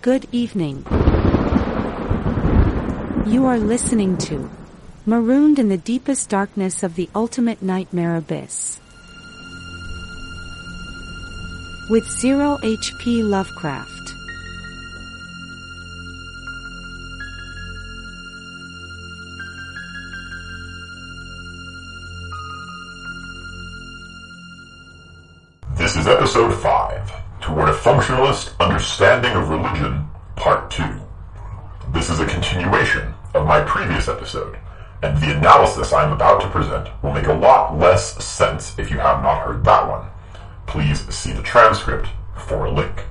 Good evening. You are listening to Marooned in the Deepest Darkness of the Ultimate Nightmare Abyss with Zero H.P. Lovecraft. This is episode 5, Toward a Functionalist Understanding of Religion, Part 2. This is a continuation of my previous episode, and the analysis I am about to present will make a lot less sense if you have not heard that one. Please see the transcript for a link.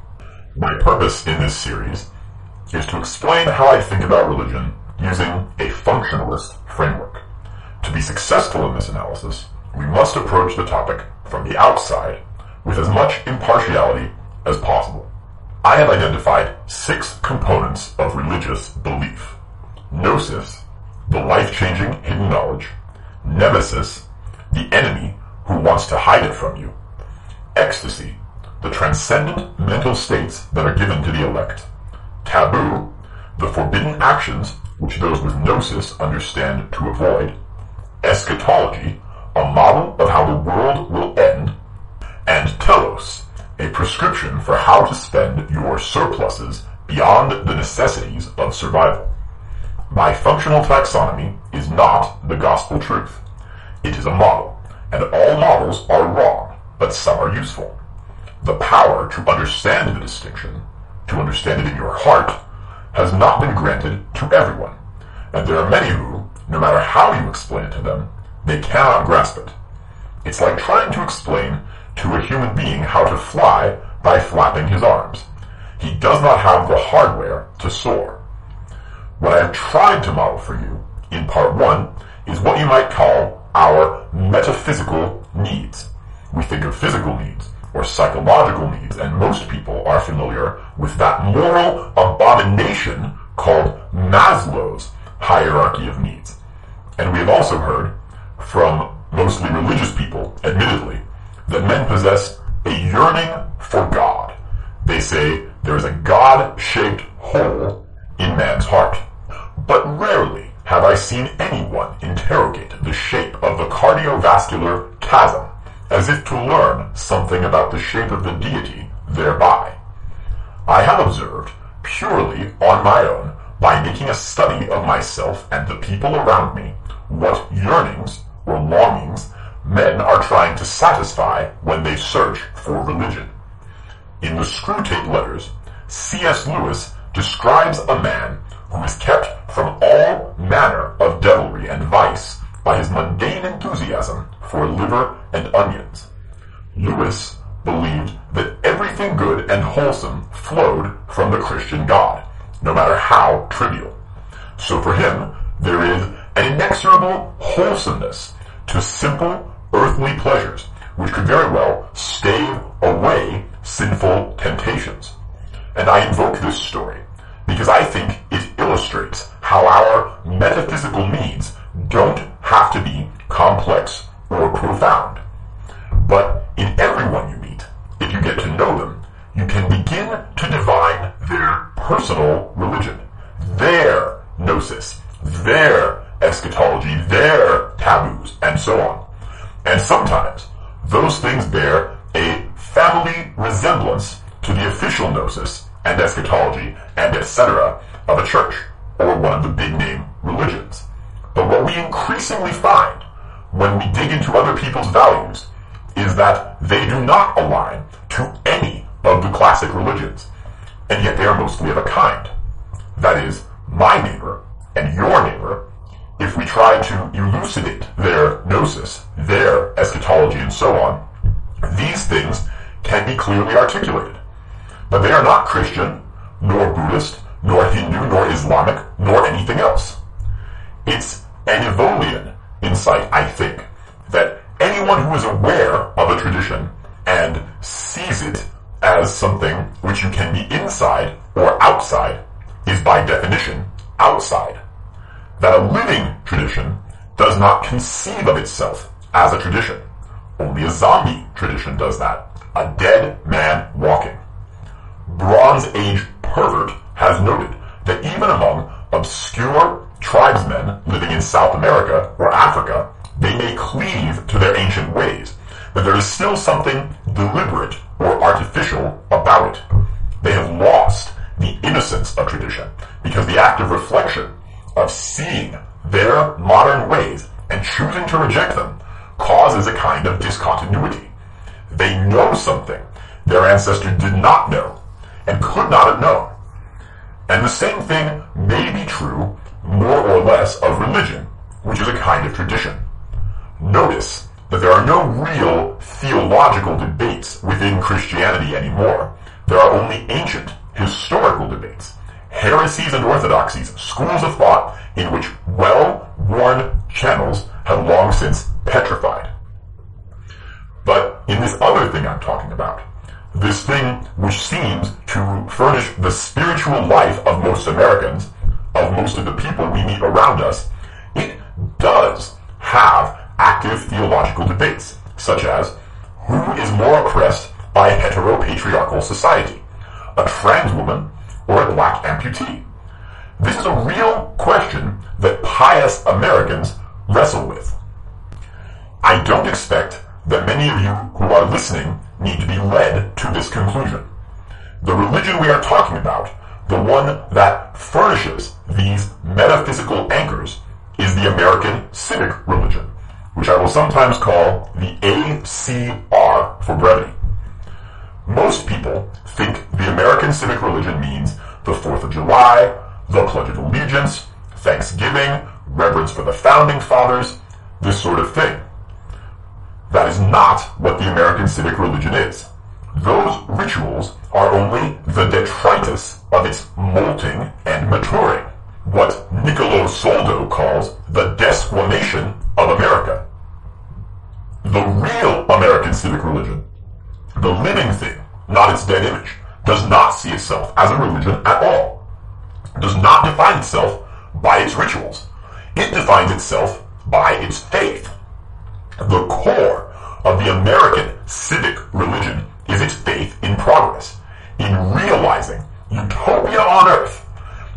My purpose in this series is to explain how I think about religion using a functionalist framework. To be successful in this analysis, we must approach the topic from the outside with as much impartiality as possible. I have identified six components of religious belief. Gnosis, the life-changing hidden knowledge. Nemesis, the enemy who wants to hide it from you. Ecstasy, the transcendent mental states that are given to the elect. Taboo, the forbidden actions which those with gnosis understand to avoid. Eschatology, a model of how the world will end and telos, a prescription for how to spend your surpluses beyond the necessities of survival. My functional taxonomy is not the gospel truth. It is a model, and all models are wrong, but some are useful. The power to understand the distinction, to understand it in your heart, has not been granted to everyone, and there are many who, no matter how you explain it to them, they cannot grasp it. It's like trying to explain to a human being how to fly by flapping his arms. He does not have the hardware to soar. What I have tried to model for you in part one is what you might call our metaphysical needs. We think of physical needs or psychological needs, and most people are familiar with that moral abomination called Maslow's hierarchy of needs. And we have also heard from mostly religious people, admittedly, that men possess a yearning for God. They say there is a God-shaped hole in man's heart. But rarely have I seen anyone interrogate the shape of the cardiovascular chasm as if to learn something about the shape of the deity thereby. I have observed, purely on my own, by making a study of myself and the people around me, what yearnings or longings men are trying to satisfy when they search for religion. In the Screwtape Letters, C.S. Lewis describes a man who is kept from all manner of devilry and vice by his mundane enthusiasm for liver and onions. Lewis believed that everything good and wholesome flowed from the Christian God, no matter how trivial. So for him, there is an inexorable wholesomeness to simple earthly pleasures, which could very well stave away sinful temptations. And I invoke this story because I think it illustrates how our metaphysical needs don't have to be complex or profound. But in everyone you meet, if you get to know them, you can begin to divine their personal religion, their gnosis, their eschatology, their taboos, and so on. And sometimes those things bear a family resemblance to the official gnosis and eschatology and etc. of a church or one of the big name religions. But what we increasingly find when we dig into other people's values is that they do not align to any of the classic religions, and yet they are mostly of a kind. That is, my neighbor and your neighbor if we try to elucidate their gnosis, their eschatology, and so on, these things can be clearly articulated. But they are not Christian, nor Buddhist, nor Hindu, nor Islamic, nor anything else. It's an Evolian insight, I think, that anyone who is aware of a tradition and sees it as something which you can be inside or outside is by definition outside that a living tradition does not conceive of itself as a tradition. Only a zombie tradition does that. A dead man walking. Bronze Age Pervert has noted that even among obscure tribesmen living in South America or Africa, they may cleave to their ancient ways, but there is still something deliberate or artificial about it. They have lost the innocence of tradition because the act of reflection, of seeing their modern ways and choosing to reject them, causes a kind of discontinuity. They know something their ancestors did not know and could not have known. And the same thing may be true, more or less, of religion, which is a kind of tradition. Notice that there are no real theological debates within Christianity anymore. There are only ancient, historical debates, heresies and orthodoxies, schools of thought in which well-worn channels have long since petrified. But in this other thing I'm talking about, this thing which seems to furnish the spiritual life of most Americans, of most of the people we meet around us, it does have active theological debates, such as who is more oppressed by heteropatriarchal society, a trans woman or a black amputee? This is a real question that pious Americans wrestle with. I don't expect that many of you who are listening need to be led to this conclusion. The religion we are talking about, the one that furnishes these metaphysical anchors, is the American civic religion, which I will sometimes call the ACR for brevity. Most people think the American civic religion means the 4th of July, the Pledge of Allegiance, Thanksgiving, reverence for the Founding Fathers, this sort of thing. That is not what the American civic religion is. Those rituals are only the detritus of its molting and maturing. What Niccolo Soldo calls the desquamation of America. The real American civic religion, the living thing, not its dead image, does not see itself as a religion at all. Does not define itself by its rituals. It defines itself by its faith. The core of the American civic religion is its faith in progress, in realizing utopia on earth,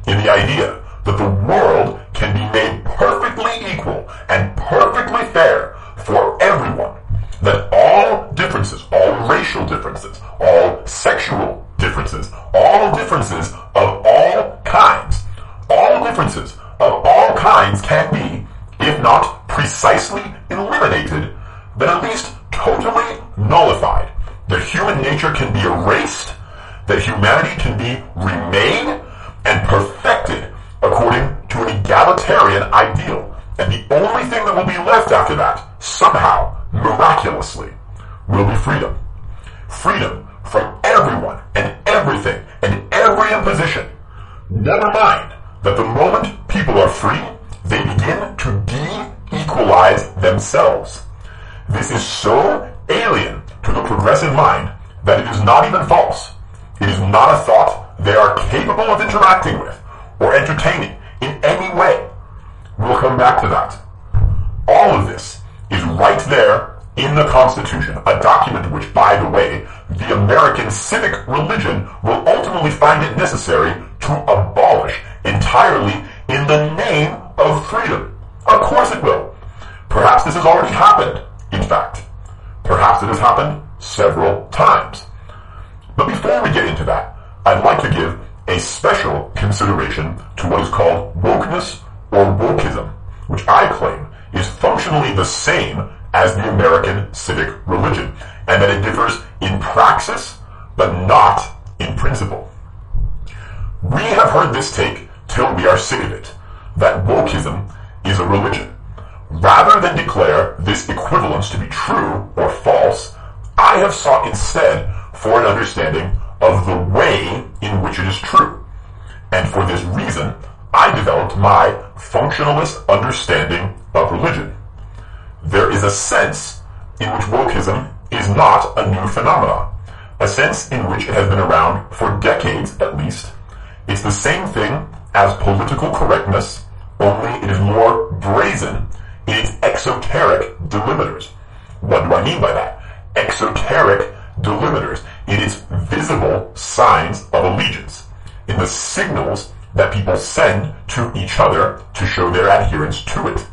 in the idea that the world can be made perfectly equal and perfectly fair for everyone, that all differences, all racial differences, all sexual differences, all differences of all kinds, all differences of all kinds can be, if not precisely eliminated, then at least totally nullified. That human nature can be erased, that humanity can be remade and perfected according to an egalitarian ideal. And the only thing that will be left after that, somehow, miraculously, will be freedom. Freedom from everyone and everything and every imposition. Never mind that the moment people are free, they begin to de-equalize themselves. This is so alien to the progressive mind that it is not even false. It is not a thought they are capable of interacting with or entertaining in any way. We'll come back to that. All of this is right there in the Constitution, a document which, by the way, the American civic religion will ultimately find it necessary to abolish entirely in the name of freedom. Of course it will. Perhaps this has already happened, in fact. Perhaps it has happened several times. But before we get into that, I'd like to give a special consideration to what is called wokeness or wokeism, which I claim is functionally the same as the American civic religion, and that it differs in praxis, but not in principle. We have heard this take till we are sick of it, that wokeism is a religion. Rather than declare this equivalence to be true or false, I have sought instead for an understanding of the way in which it is true. And for this reason, I developed my functionalist understanding of religion. There is a sense in which wokeism is not a new phenomenon, a sense in which it has been around for decades at least. It's the same thing as political correctness, only it is more brazen in its exoteric delimiters. What do I mean by that? Exoteric delimiters in its visible signs of allegiance. In the signals that people send to each other to show their adherence to it.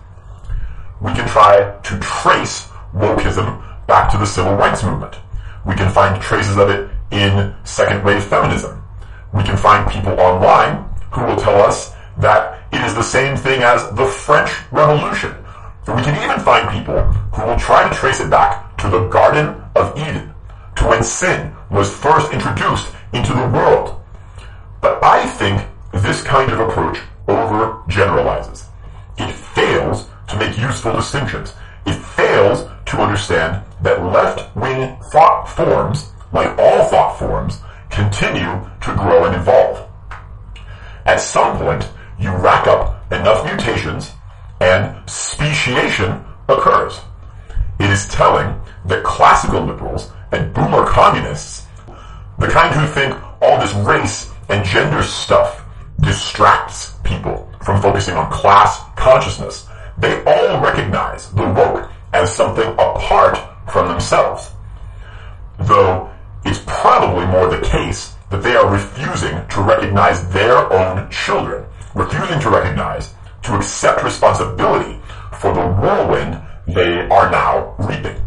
We can try to trace wokeism back to the civil rights movement. We can find traces of it in second wave feminism. We can find people online who will tell us that it is the same thing as the French Revolution. We can even find people who will try to trace it back to the Garden of Eden, to when sin was first introduced into the world. But I think this kind of approach overgeneralizes. It fails to make useful distinctions. It fails to understand that left-wing thought forms, like all thought forms, continue to grow and evolve. At some point, you rack up enough mutations and speciation occurs. It is telling that classical liberals and boomer communists, the kind who think all this race and gender stuff distracts people from focusing on class consciousness, they all recognize the woke as something apart from themselves. Though it's probably more the case that they are refusing to recognize their own children, refusing to recognize, to accept responsibility for the whirlwind they are now reaping.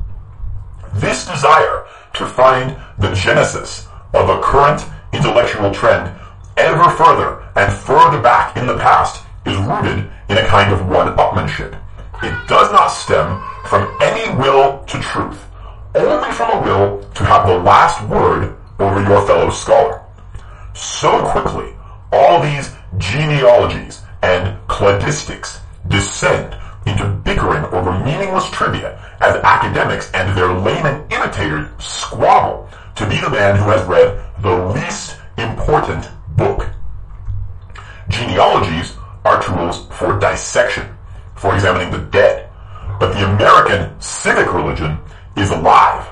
This desire to find the genesis of a current intellectual trend ever further and further back in the past is rooted in a kind of one-upmanship. It does not stem from any will to truth, only from a will to have the last word over your fellow scholar. So quickly, all these genealogies and cladistics descend into bickering over meaningless trivia as academics and their layman imitators squabble to be the man who has read the least important book. Genealogies are tools for dissection, for examining the dead. But the American civic religion is alive.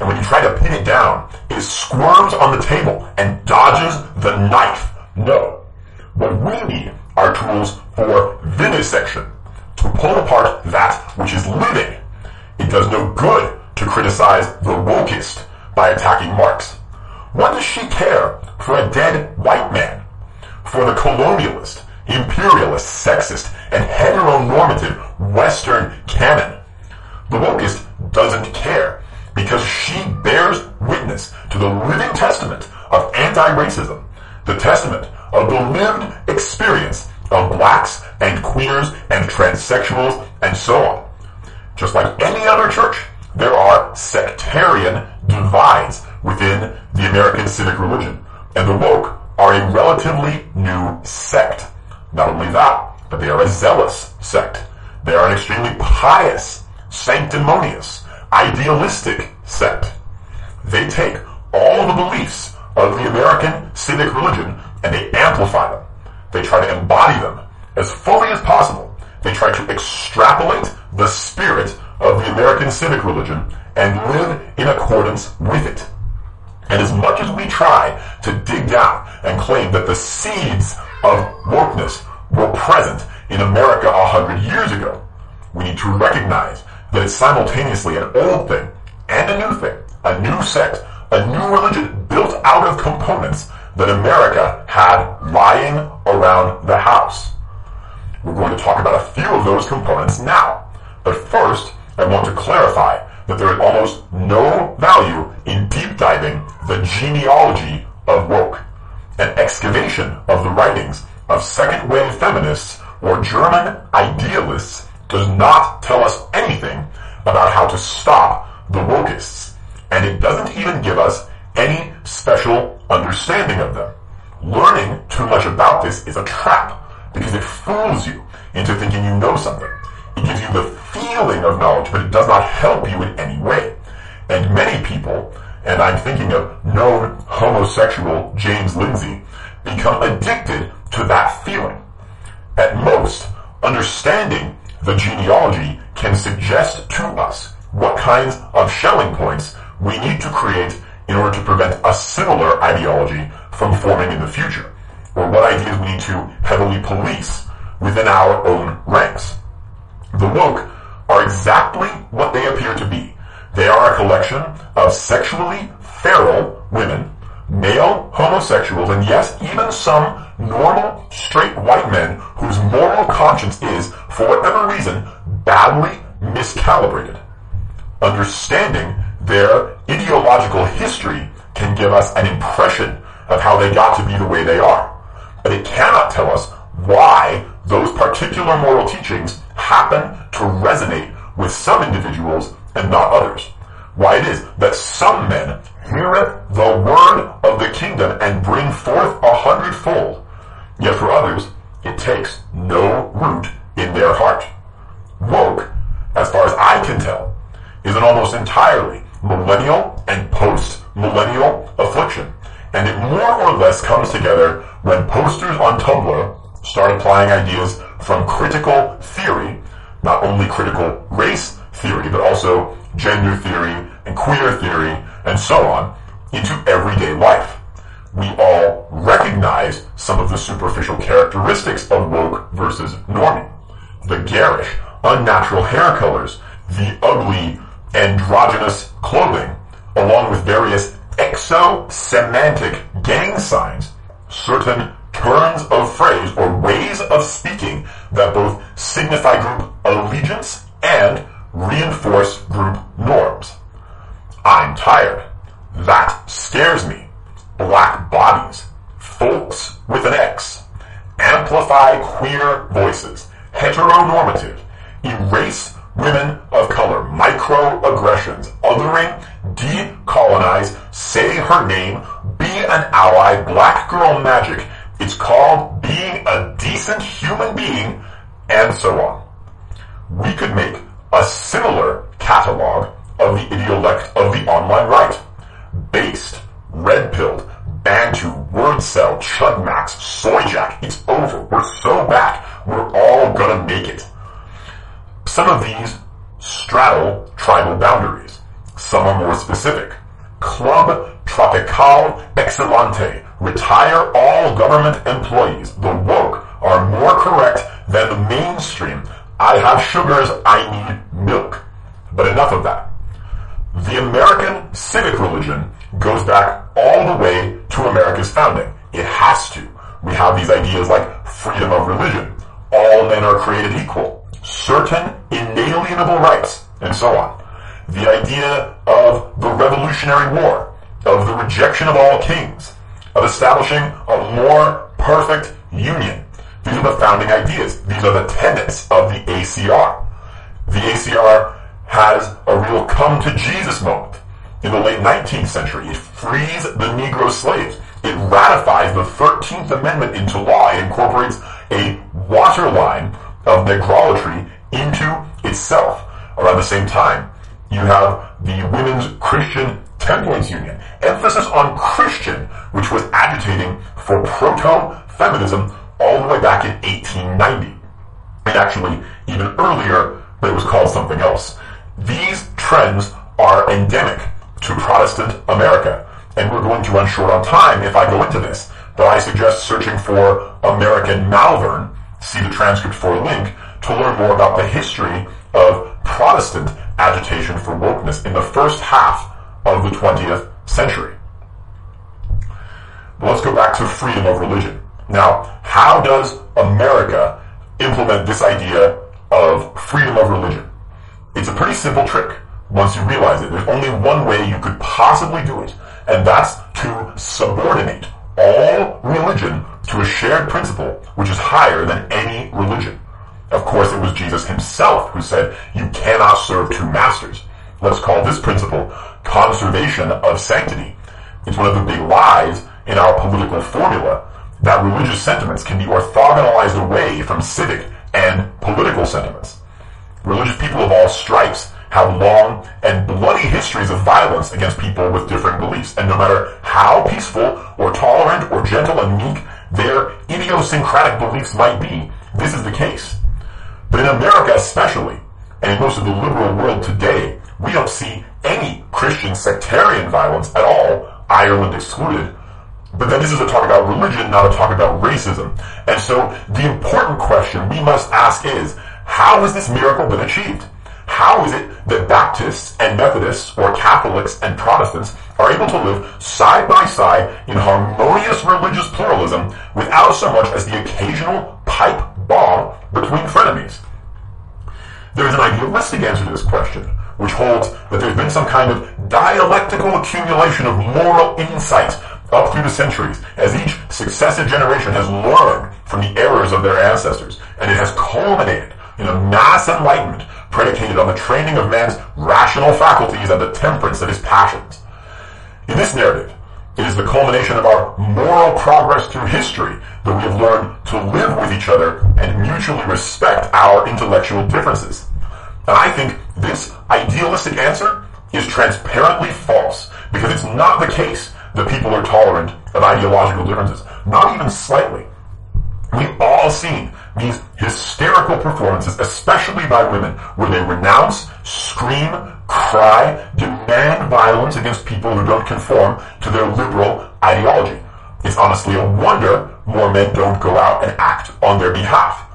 And when you try to pin it down, it squirms on the table and dodges the knife. No. What we need are tools for vivisection, to pull apart that which is living. It does no good to criticize the wokist by attacking Marx. What does she care for a dead white man? For the colonialist, imperialist, sexist, and heteronormative Western canon? The wokeist doesn't care because she bears witness to the living testament of anti-racism, the testament of the lived experience of blacks and queers and transsexuals and so on. Just like any other church, there are sectarian divides within the American civic religion, and the woke are a relatively new sect. Not only that, but they are a zealous sect. They are an extremely pious, sanctimonious, idealistic sect. They take all the beliefs of the American civic religion and they amplify them. They try to embody them as fully as possible. They try to extrapolate the spirit of the American civic religion and live in accordance with it. And as much as we try to dig down and claim that the seeds of wokeness were present in America a hundred years ago, we need to recognize that it's simultaneously an old thing and a new thing, a new sect, a new religion built out of components that America had lying around the house. We're going to talk about a few of those components now. But first, I want to clarify that there is almost no value in deep diving the genealogy of woke. An excavation of the writings of second wave feminists or German idealists does not tell us anything about how to stop the wokists. And it doesn't even give us any special understanding of them. Learning too much about this is a trap because it fools you into thinking you know something. It gives you the feeling of knowledge, but it does not help you in any way. And many people, and I'm thinking of known homosexual James Lindsay, become addicted to that feeling. At most, understanding the genealogy can suggest to us what kinds of Schelling points we need to create in order to prevent a similar ideology from forming in the future, or what ideas we need to heavily police within our own ranks. The woke are exactly what they appear to be. They are a collection of sexually feral women male homosexuals, and yes, even some normal straight white men whose moral conscience is, for whatever reason, badly miscalibrated. Understanding their ideological history can give us an impression of how they got to be the way they are. But it cannot tell us why those particular moral teachings happen to resonate with some individuals and not others. Why it is that some men heareth the word of the kingdom and bring forth a hundredfold, yet for others it takes no root in their heart. Woke, as far as I can tell, is an almost entirely millennial and post-millennial affliction. And it more or less comes together when posters on Tumblr start applying ideas from critical theory, not only critical race theory, but also gender theory and queer theory and so on into everyday life. We all recognize some of the superficial characteristics of woke versus normie. The garish, unnatural hair colors, the ugly, androgynous clothing, along with various exo-semantic gang signs, certain turns of phrase or ways of speaking that both signify group allegiance and reinforce group norms. I'm tired. That scares me. Black bodies. Folks with an X. Amplify queer voices. Heteronormative. Erase women of color. Microaggressions. Othering. Decolonize. Say her name. Be an ally. Black girl magic. It's called being a decent human being. And so on. We could make a similar catalog of the idiolect of the online right. Based, red-pilled, Bantu, Wordcell, Chudmax, Soyjack. It's over. We're so back. We're all gonna make it. Some of these straddle tribal boundaries. Some are more specific. Club Tropical Excellente. Retire all government employees. The woke are more correct than the mainstream I have sugars, I need milk. But enough of that. The American civic religion goes back all the way to America's founding. It has to. We have these ideas like freedom of religion, all men are created equal, certain inalienable rights, and so on. The idea of the Revolutionary War, of the rejection of all kings, of establishing a more perfect union, these are the founding ideas. These are the tenets of the ACR. The ACR has a real come to Jesus moment. In the late 19th century, it frees the Negro slaves. It ratifies the 13th Amendment into law. It incorporates a waterline of negrolatry into itself. Around the same time, you have the Women's Christian Temperance Union. Emphasis on Christian, which was agitating for proto-feminism all the way back in 1890. And actually, even earlier, but it was called something else. These trends are endemic to Protestant America, and we're going to run short on time if I go into this, but I suggest searching for American Malvern, see the transcript for a link, to learn more about the history of Protestant agitation for wokeness in the first half of the 20th century. But let's go back to freedom of religion. Now, how does America implement this idea of freedom of religion? It's a pretty simple trick once you realize it. There's only one way you could possibly do it, and that's to subordinate all religion to a shared principle which is higher than any religion. Of course, it was Jesus himself who said, you cannot serve two masters. Let's call this principle conservation of sanctity. It's one of the big lies in our political formula that religious sentiments can be orthogonalized away from civic and political sentiments. Religious people of all stripes have long and bloody histories of violence against people with different beliefs, and no matter how peaceful or tolerant or gentle and meek their idiosyncratic beliefs might be, this is the case. But in America especially, and in most of the liberal world today, we don't see any Christian sectarian violence at all, Ireland excluded, but then this is a talk about religion, not a talk about racism. And so the important question we must ask is, how has this miracle been achieved? how is it that Baptists and Methodists or Catholics and Protestants are able to live side by side in harmonious religious pluralism without so much as the occasional pipe bomb between frenemies? There is an idealistic answer to this question, which holds that there's been some kind of dialectical accumulation of moral insight up through the centuries as each successive generation has learned from the errors of their ancestors, and it has culminated in a mass enlightenment predicated on the training of man's rational faculties and the temperance of his passions. In this narrative, it is the culmination of our moral progress through history that we have learned to live with each other and mutually respect our intellectual differences. And I think this idealistic answer is transparently false because it's not the case that people are tolerant of ideological differences. Not even slightly. We've all seen these hysterical performances, especially by women, where they renounce, scream, cry, demand violence against people who don't conform to their liberal ideology. It's honestly a wonder more men don't go out and act on their behalf.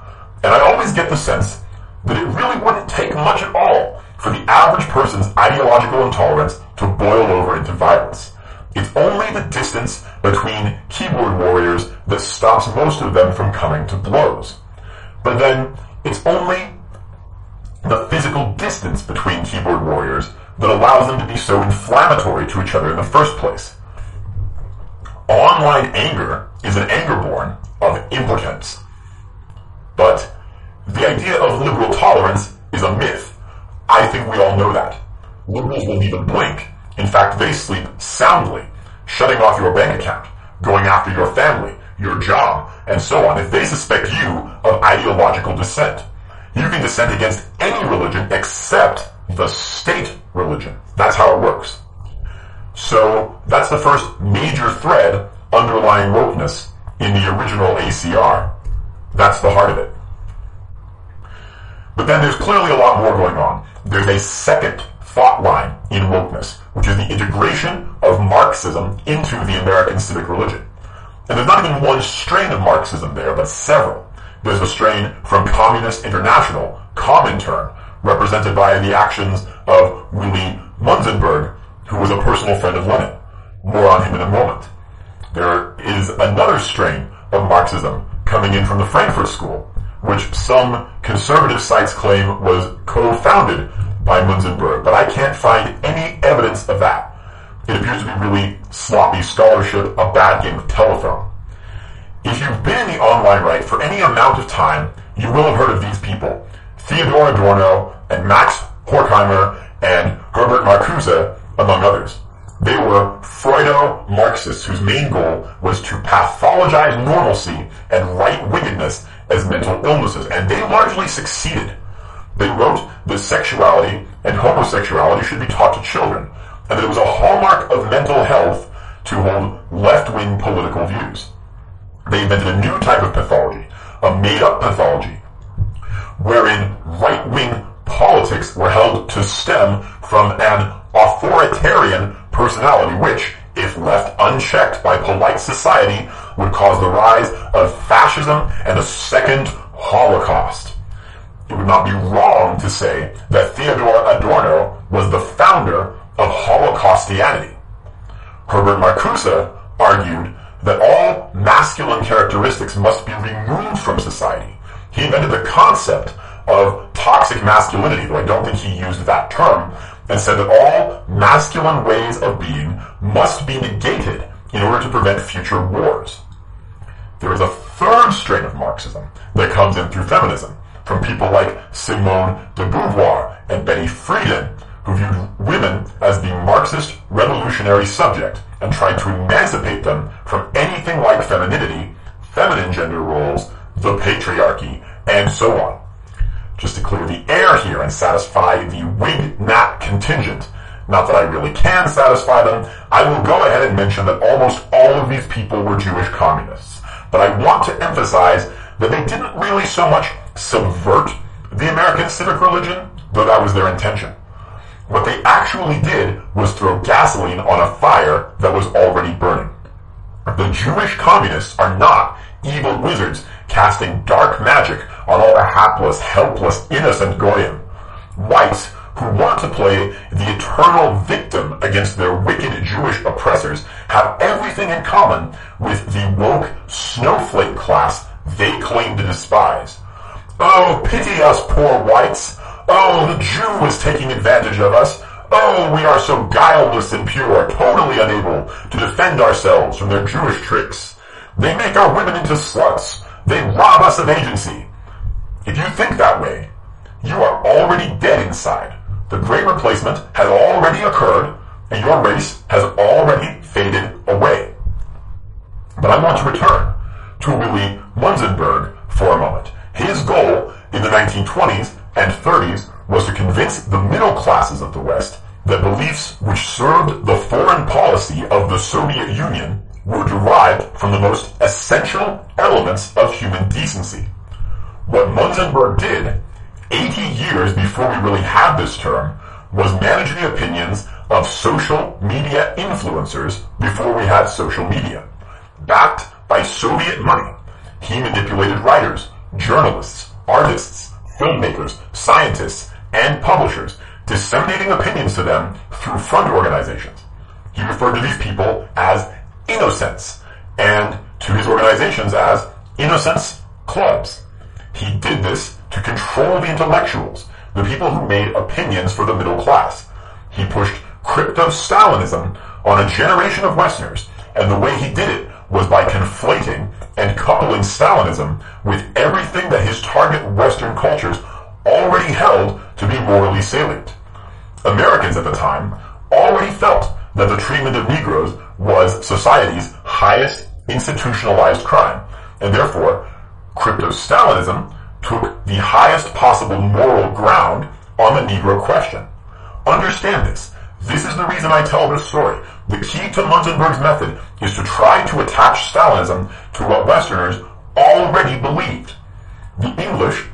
And I always get the sense that it really wouldn't take much at all for the average person's ideological intolerance to boil over into violence. It's only the distance between keyboard warriors that stops most of them from coming to blows. But then, it's only the physical distance between keyboard warriors that allows them to be so inflammatory to each other in the first place. Online anger is an anger born of impotence. But the idea of liberal tolerance is a myth. I think we all know that. Liberals won't even blink in fact, they sleep soundly, shutting off your bank account, going after your family, your job, and so on if they suspect you of ideological dissent. You can dissent against any religion except the state religion. That's how it works. So that's the first major thread underlying wokeness in the original ACR. That's the heart of it. But then there's clearly a lot more going on. There's a second thought line in wokeness, which is the integration of Marxism into the American civic religion. And there's not even one strain of Marxism there, but several. There's a strain from Communist International, Comintern, represented by the actions of Willy Munzenberg, who was a personal friend of Lenin. More on him in a moment. There is another strain of Marxism coming in from the Frankfurt School, which some conservative sites claim was co-founded by Munzenberg, but I can't find any evidence of that. It appears to be really sloppy scholarship, a bad game of telephone. If you've been in the online right for any amount of time, you will have heard of these people. Theodor Adorno and Max Horkheimer and Herbert Marcuse, among others. They were Freudo-Marxists whose main goal was to pathologize normalcy and right-wingedness as mental illnesses, and they largely succeeded. They wrote that sexuality and homosexuality should be taught to children, and that it was a hallmark of mental health to hold left-wing political views. They invented a new type of pathology, a made-up pathology, wherein right-wing politics were held to stem from an authoritarian personality, which, if left unchecked by polite society, would cause the rise of fascism and a second Holocaust it would not be wrong to say that Theodor Adorno was the founder of Holocaustianity. Herbert Marcuse argued that all masculine characteristics must be removed from society. He invented the concept of toxic masculinity, though I don't think he used that term, and said that all masculine ways of being must be negated in order to prevent future wars. There is a third strain of Marxism that comes in through feminism, from people like Simone de Beauvoir and Betty Friedan, who viewed women as the Marxist revolutionary subject and tried to emancipate them from anything like femininity, feminine gender roles, the patriarchy, and so on. Just to clear the air here and satisfy the wignat contingent, not that I really can satisfy them, I will go ahead and mention that almost all of these people were Jewish communists. But I want to emphasize that they didn't really so much subvert the American civic religion, though that was their intention. What they actually did was throw gasoline on a fire that was already burning. The Jewish communists are not evil wizards casting dark magic on all the hapless, helpless, innocent Goyim. whites who want to play the eternal victim against their wicked Jewish oppressors have everything in common with the woke snowflake class they claim to despise. Oh, pity us poor whites. Oh, the Jew is taking advantage of us. Oh, we are so guileless and pure, totally unable to defend ourselves from their Jewish tricks. They make our women into sluts. They rob us of agency. If you think that way, you are already dead inside. The great replacement has already occurred, and your race has already faded away. But I want to return to Willy Munzenberg for a moment. His goal in the 1920s and 30s was to convince the middle classes of the West that beliefs which served the foreign policy of the Soviet Union were derived from the most essential elements of human decency. What Munzenberg did 80 years before we really had this term was manage the opinions of social media influencers before we had social media. Backed by Soviet money, he manipulated writers, journalists, artists, filmmakers, scientists, and publishers, disseminating opinions to them through front organizations. He referred to these people as innocents, and to his organizations as innocence clubs. He did this to control the intellectuals, the people who made opinions for the middle class. He pushed crypto-Stalinism on a generation of Westerners, and the way he did it was by conflating and coupling Stalinism with everything that his target Western cultures already held to be morally salient. Americans at the time already felt that the treatment of Negroes was society's highest institutionalized crime, and therefore crypto-Stalinism took the highest possible moral ground on the Negro question. Understand this. This is the reason I tell this story. The key to Munzenberg's method is to try to attach Stalinism to what Westerners already believed. The English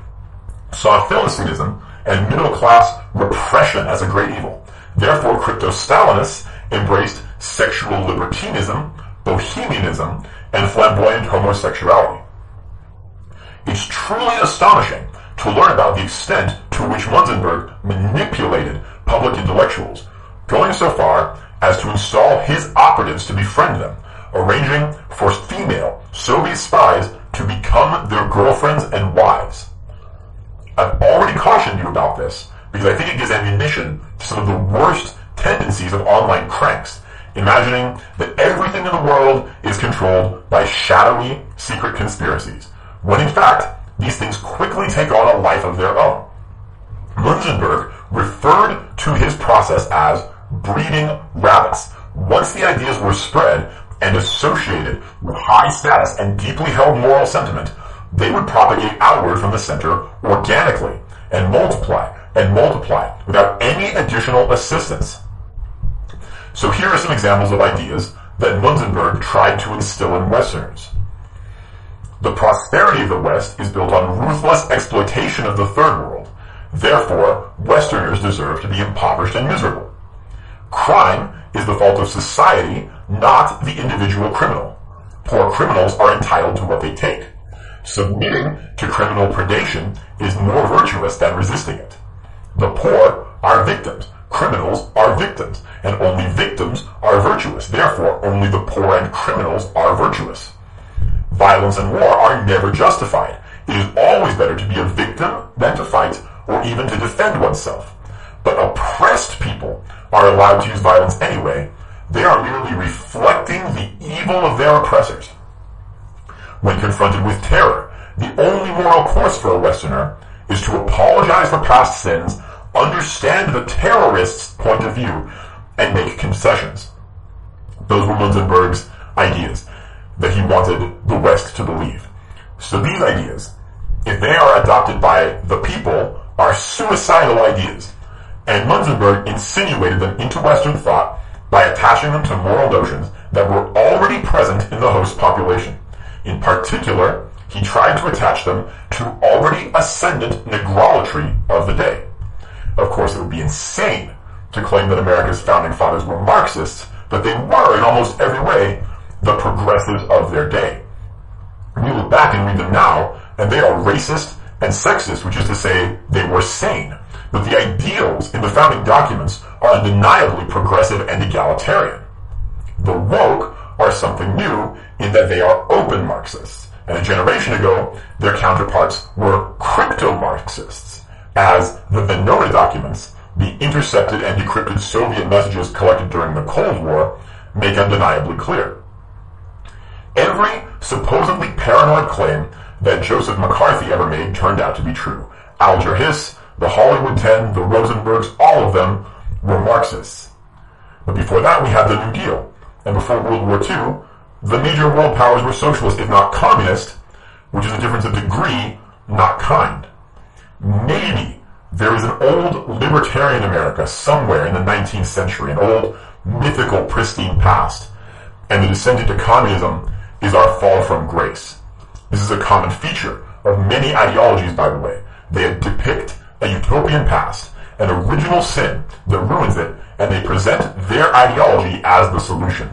saw Philistinism and middle-class repression as a great evil. Therefore, crypto-Stalinists embraced sexual libertinism, bohemianism, and flamboyant homosexuality. It's truly astonishing to learn about the extent to which Munzenberg manipulated public intellectuals, going so far as to install his operatives to befriend them, arranging for female Soviet spies to become their girlfriends and wives. I've already cautioned you about this because I think it gives ammunition to some of the worst tendencies of online cranks, imagining that everything in the world is controlled by shadowy, secret conspiracies when in fact, these things quickly take on a life of their own. Munzenberg referred to his process as breeding rabbits. Once the ideas were spread and associated with high status and deeply held moral sentiment, they would propagate outward from the center organically and multiply and multiply without any additional assistance. So here are some examples of ideas that Munzenberg tried to instill in Westerners. The prosperity of the West is built on ruthless exploitation of the Third World. Therefore, Westerners deserve to be impoverished and miserable. Crime is the fault of society, not the individual criminal. Poor criminals are entitled to what they take. Submitting to criminal predation is more virtuous than resisting it. The poor are victims. Criminals are victims. And only victims are virtuous. Therefore, only the poor and criminals are virtuous. Violence and war are never justified. It is always better to be a victim than to fight or even to defend oneself. But oppressed people are allowed to use violence anyway. They are merely reflecting the evil of their oppressors. When confronted with terror, the only moral course for a Westerner is to apologize for past sins, understand the terrorist's point of view, and make concessions. Those were Munzenberg's ideas that he wanted the West to believe. So these ideas, if they are adopted by the people, are suicidal ideas. And Munzenberg insinuated them into Western thought by attaching them to moral notions that were already present in the host population. In particular, he tried to attach them to already ascendant negrolatry of the day. Of course, it would be insane to claim that America's founding fathers were Marxists, but they were in almost every way the progressives of their day. We look back and read them now, and they are racist and sexist, which is to say, they were sane. But the ideals in the founding documents are undeniably progressive and egalitarian. The woke are something new in that they are open Marxists, and a generation ago, their counterparts were crypto-Marxists, as the Venona documents, the intercepted and decrypted Soviet messages collected during the Cold War, make undeniably clear. Every supposedly paranoid claim that Joseph McCarthy ever made turned out to be true. Alger Hiss, the Hollywood Ten, the Rosenbergs, all of them were Marxists. But before that, we had the New Deal. And before World War II, the major world powers were socialist, if not communist, which is a difference of degree, not kind. Maybe there is an old libertarian America somewhere in the 19th century, an old mythical pristine past, and the descent into communism is our fall from grace. This is a common feature of many ideologies, by the way. They depict a utopian past, an original sin that ruins it, and they present their ideology as the solution.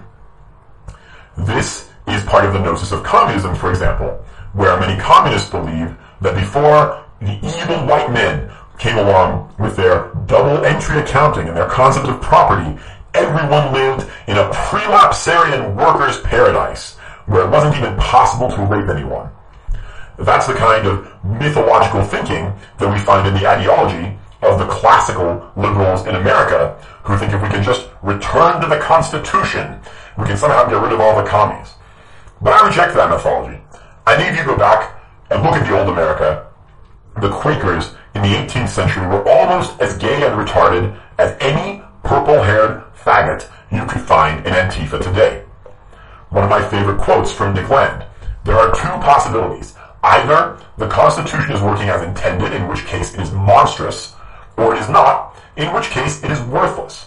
This is part of the gnosis of communism, for example, where many communists believe that before the evil white men came along with their double entry accounting and their concept of property, everyone lived in a prelapsarian worker's paradise where it wasn't even possible to rape anyone. That's the kind of mythological thinking that we find in the ideology of the classical liberals in America who think if we can just return to the Constitution, we can somehow get rid of all the commies. But I reject that mythology. I need you to go back and look at the old America. The Quakers in the 18th century were almost as gay and retarded as any purple-haired faggot you could find in Antifa today one of my favorite quotes from Nick Land. There are two possibilities. Either the Constitution is working as intended, in which case it is monstrous, or it is not, in which case it is worthless.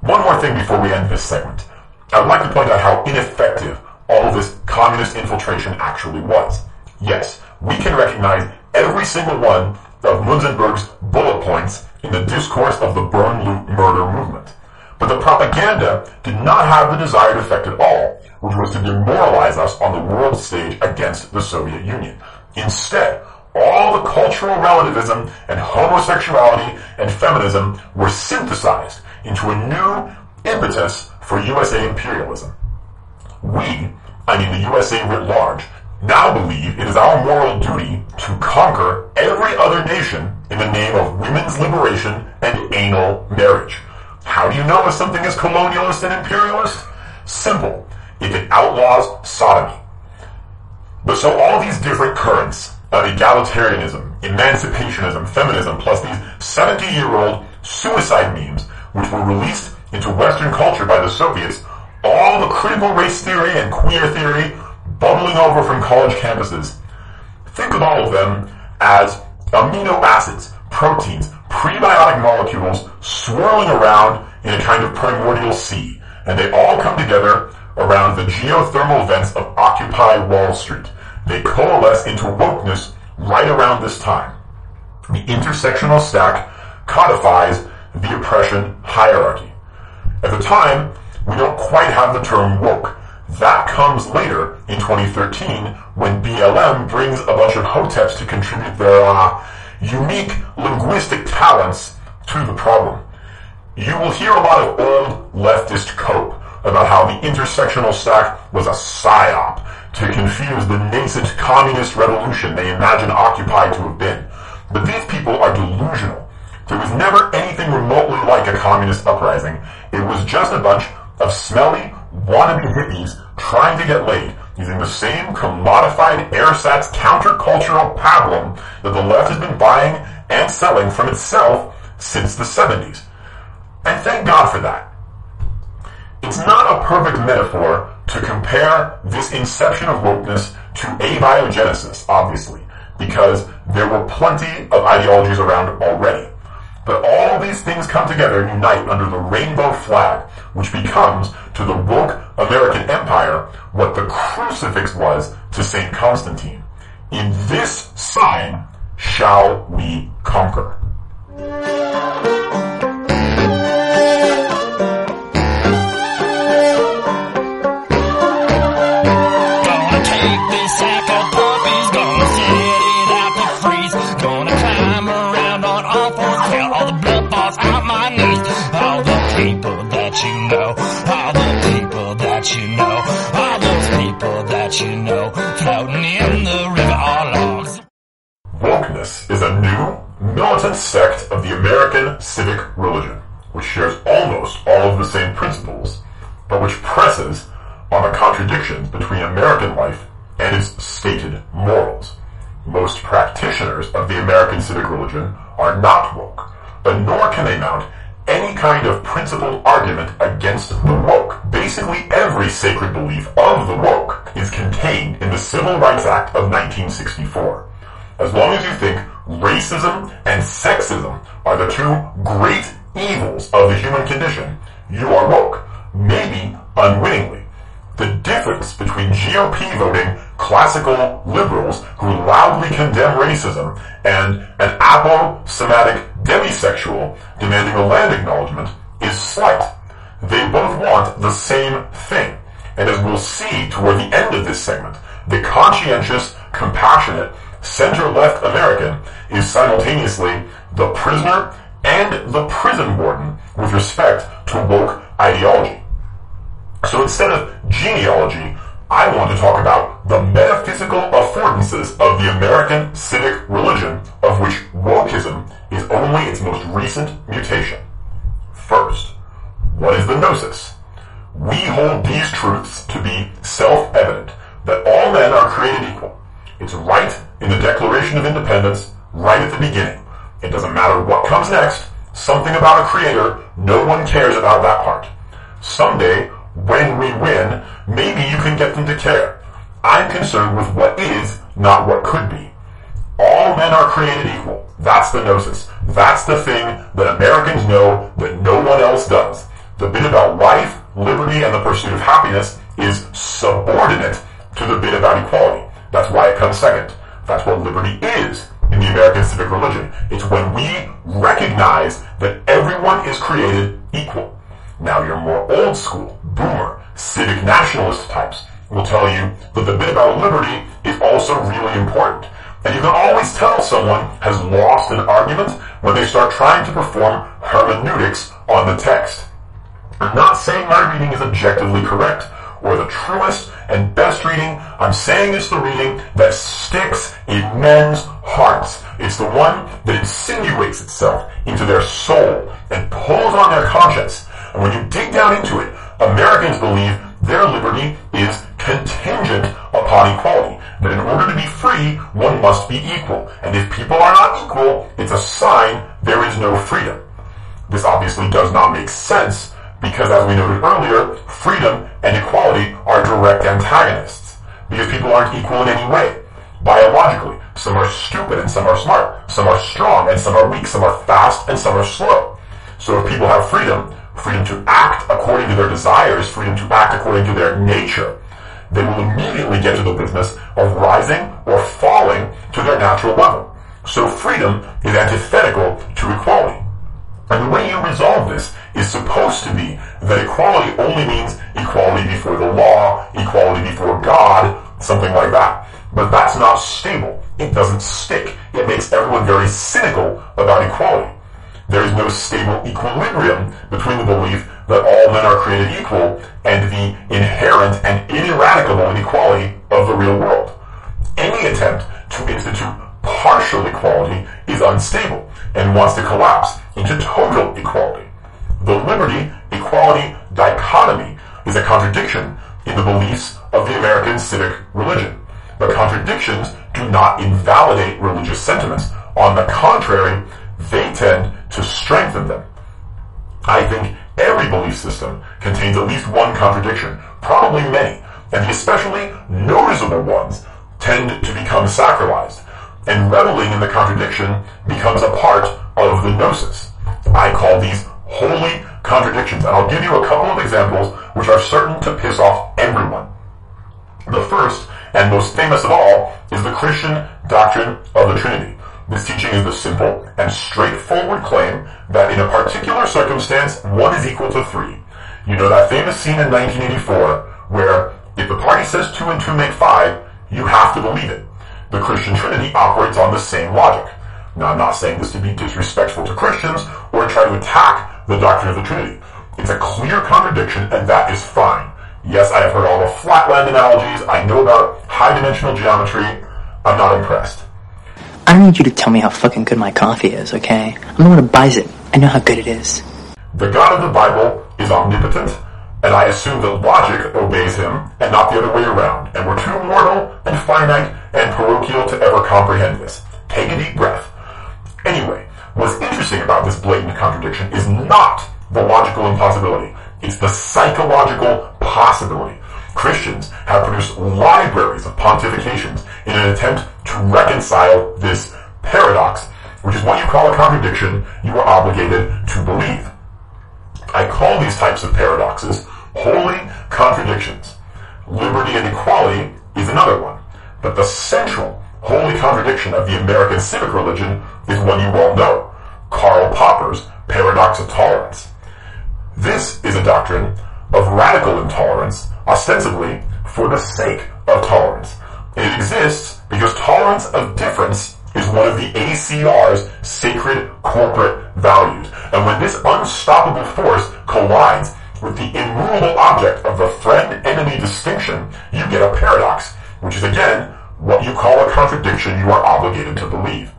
One more thing before we end this segment. I would like to point out how ineffective all this communist infiltration actually was. Yes, we can recognize every single one of Munzenberg's bullet points in the discourse of the burn, loot, murder movement. But the propaganda did not have the desired effect at all, which was to demoralize us on the world stage against the Soviet Union. Instead, all the cultural relativism and homosexuality and feminism were synthesized into a new impetus for USA imperialism. We, I mean the USA writ large, now believe it is our moral duty to conquer every other nation in the name of women's liberation and anal marriage. How do you know if something is colonialist and imperialist? Simple. If it outlaws sodomy. But so all these different currents of egalitarianism, emancipationism, feminism, plus these 70-year-old suicide memes, which were released into Western culture by the Soviets, all the critical race theory and queer theory bubbling over from college campuses. Think of all of them as amino acids, proteins, prebiotic molecules swirling around in a kind of primordial sea, and they all come together around the geothermal vents of Occupy Wall Street. They coalesce into wokeness right around this time. The intersectional stack codifies the oppression hierarchy. At the time, we don't quite have the term woke. That comes later in 2013 when BLM brings a bunch of hoteps to contribute their uh, unique linguistic talents to the problem. You will hear a lot of old leftist cope about how the intersectional stack was a psyop to confuse the nascent communist revolution they imagine Occupy to have been. But these people are delusional. There was never anything remotely like a communist uprising. It was just a bunch of smelly, wannabe hippies trying to get laid using the same commodified airsats countercultural pablum that the left has been buying and selling from itself since the 70s. And thank God for that. It's not a perfect metaphor to compare this inception of wokeness to abiogenesis, obviously, because there were plenty of ideologies around already. But all these things come together and unite under the rainbow flag, which becomes to the woke American empire what the crucifix was to St. Constantine. In this sign shall we conquer. you know those people that you know floating in the river are logs. Wokeness is a new, militant sect of the American civic religion, which shares almost all of the same principles, but which presses on the contradictions between American life and its stated morals. Most practitioners of the American civic religion are not woke, but nor can they mount any kind of principled argument against the woke. Basically every sacred belief of the woke is contained in the Civil Rights Act of 1964. As long as you think racism and sexism are the two great evils of the human condition, you are woke. Maybe unwittingly. The difference between GOP voting classical liberals who loudly condemn racism and an apo-Semitic demisexual demanding a land acknowledgement is slight. They both want the same thing. And as we'll see toward the end of this segment, the conscientious, compassionate, center-left American is simultaneously the prisoner and the prison warden with respect to woke ideology. So instead of genealogy, I want to talk about the metaphysical affordances of the American civic religion, of which wokeism is only its most recent mutation. First, what is the gnosis? We hold these truths to be self-evident, that all men are created equal. It's right in the Declaration of Independence, right at the beginning. It doesn't matter what comes next, something about a creator, no one cares about that part. Someday, when we win, maybe you can get them to care. I'm concerned with what is, not what could be. All men are created equal. That's the gnosis. That's the thing that Americans know that no one else does. The bit about life, liberty, and the pursuit of happiness is subordinate to the bit about equality. That's why it comes second. That's what liberty is in the American civic religion. It's when we recognize that everyone is created equal. Now you're more old school, boomer, civic nationalist types will tell you that the bit about liberty is also really important. And you can always tell someone has lost an argument when they start trying to perform hermeneutics on the text. I'm not saying my reading is objectively correct or the truest and best reading. I'm saying it's the reading that sticks in men's hearts. It's the one that insinuates itself into their soul and pulls on their conscience and when you dig down into it, Americans believe their liberty is contingent upon equality. That in order to be free, one must be equal. And if people are not equal, it's a sign there is no freedom. This obviously does not make sense because as we noted earlier, freedom and equality are direct antagonists. Because people aren't equal in any way. Biologically, some are stupid and some are smart. Some are strong and some are weak. Some are fast and some are slow. So if people have freedom, freedom to act according to their desires, freedom to act according to their nature, they will immediately get to the business of rising or falling to their natural level. So freedom is antithetical to equality. And the way you resolve this is supposed to be that equality only means equality before the law, equality before God, something like that. But that's not stable. It doesn't stick. It makes everyone very cynical about equality. There is no stable equilibrium between the belief that all men are created equal and the inherent and ineradicable inequality of the real world. Any attempt to institute partial equality is unstable and wants to collapse into total equality. The liberty equality dichotomy is a contradiction in the beliefs of the American civic religion. But contradictions do not invalidate religious sentiments. On the contrary, they tend to strengthen them. I think every belief system contains at least one contradiction, probably many, and the especially noticeable ones tend to become sacralized, and reveling in the contradiction becomes a part of the gnosis. I call these holy contradictions, and I'll give you a couple of examples which are certain to piss off everyone. The first, and most famous of all, is the Christian doctrine of the Trinity. This teaching is the simple and straightforward claim that in a particular circumstance, one is equal to three. You know that famous scene in 1984 where if the party says two and two make five, you have to believe it. The Christian Trinity operates on the same logic. Now, I'm not saying this to be disrespectful to Christians or try to attack the doctrine of the Trinity. It's a clear contradiction, and that is fine. Yes, I have heard all the flatland analogies. I know about high dimensional geometry. I'm not impressed. I don't need you to tell me how fucking good my coffee is, okay? I'm the one who buys it. I know how good it is. The God of the Bible is omnipotent, and I assume that logic obeys him, and not the other way around, and we're too mortal and finite and parochial to ever comprehend this. Take a deep breath. Anyway, what's interesting about this blatant contradiction is not the logical impossibility. It's the psychological possibility. Christians have produced libraries of pontifications in an attempt to reconcile this paradox, which is what you call a contradiction you are obligated to believe. I call these types of paradoxes holy contradictions. Liberty and equality is another one, but the central holy contradiction of the American civic religion is one you all know, Karl Popper's paradox of tolerance. This is a doctrine of radical intolerance, ostensibly for the sake of tolerance. It exists because tolerance of difference is one of the ACR's sacred corporate values. And when this unstoppable force collides with the immovable object of the friend-enemy distinction, you get a paradox, which is again what you call a contradiction you are obligated to believe.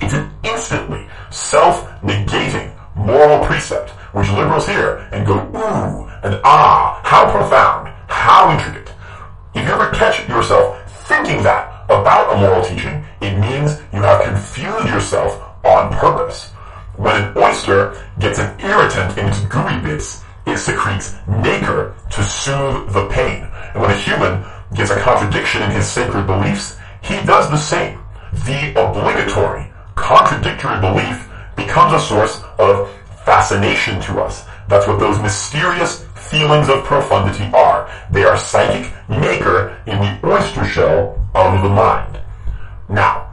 It's an instantly self-negating moral precept, which liberals hear and go, ooh, and ah, how profound, how intricate. If you ever catch yourself thinking that about a moral teaching, it means you have confused yourself on purpose. When an oyster gets an irritant in its gooey bits, it secretes nacre to soothe the pain. And when a human gets a contradiction in his sacred beliefs, he does the same. The obligatory, contradictory belief becomes a source of fascination to us. That's what those mysterious feelings of profundity are. They are psychic nacre in the oyster shell of the mind. Now,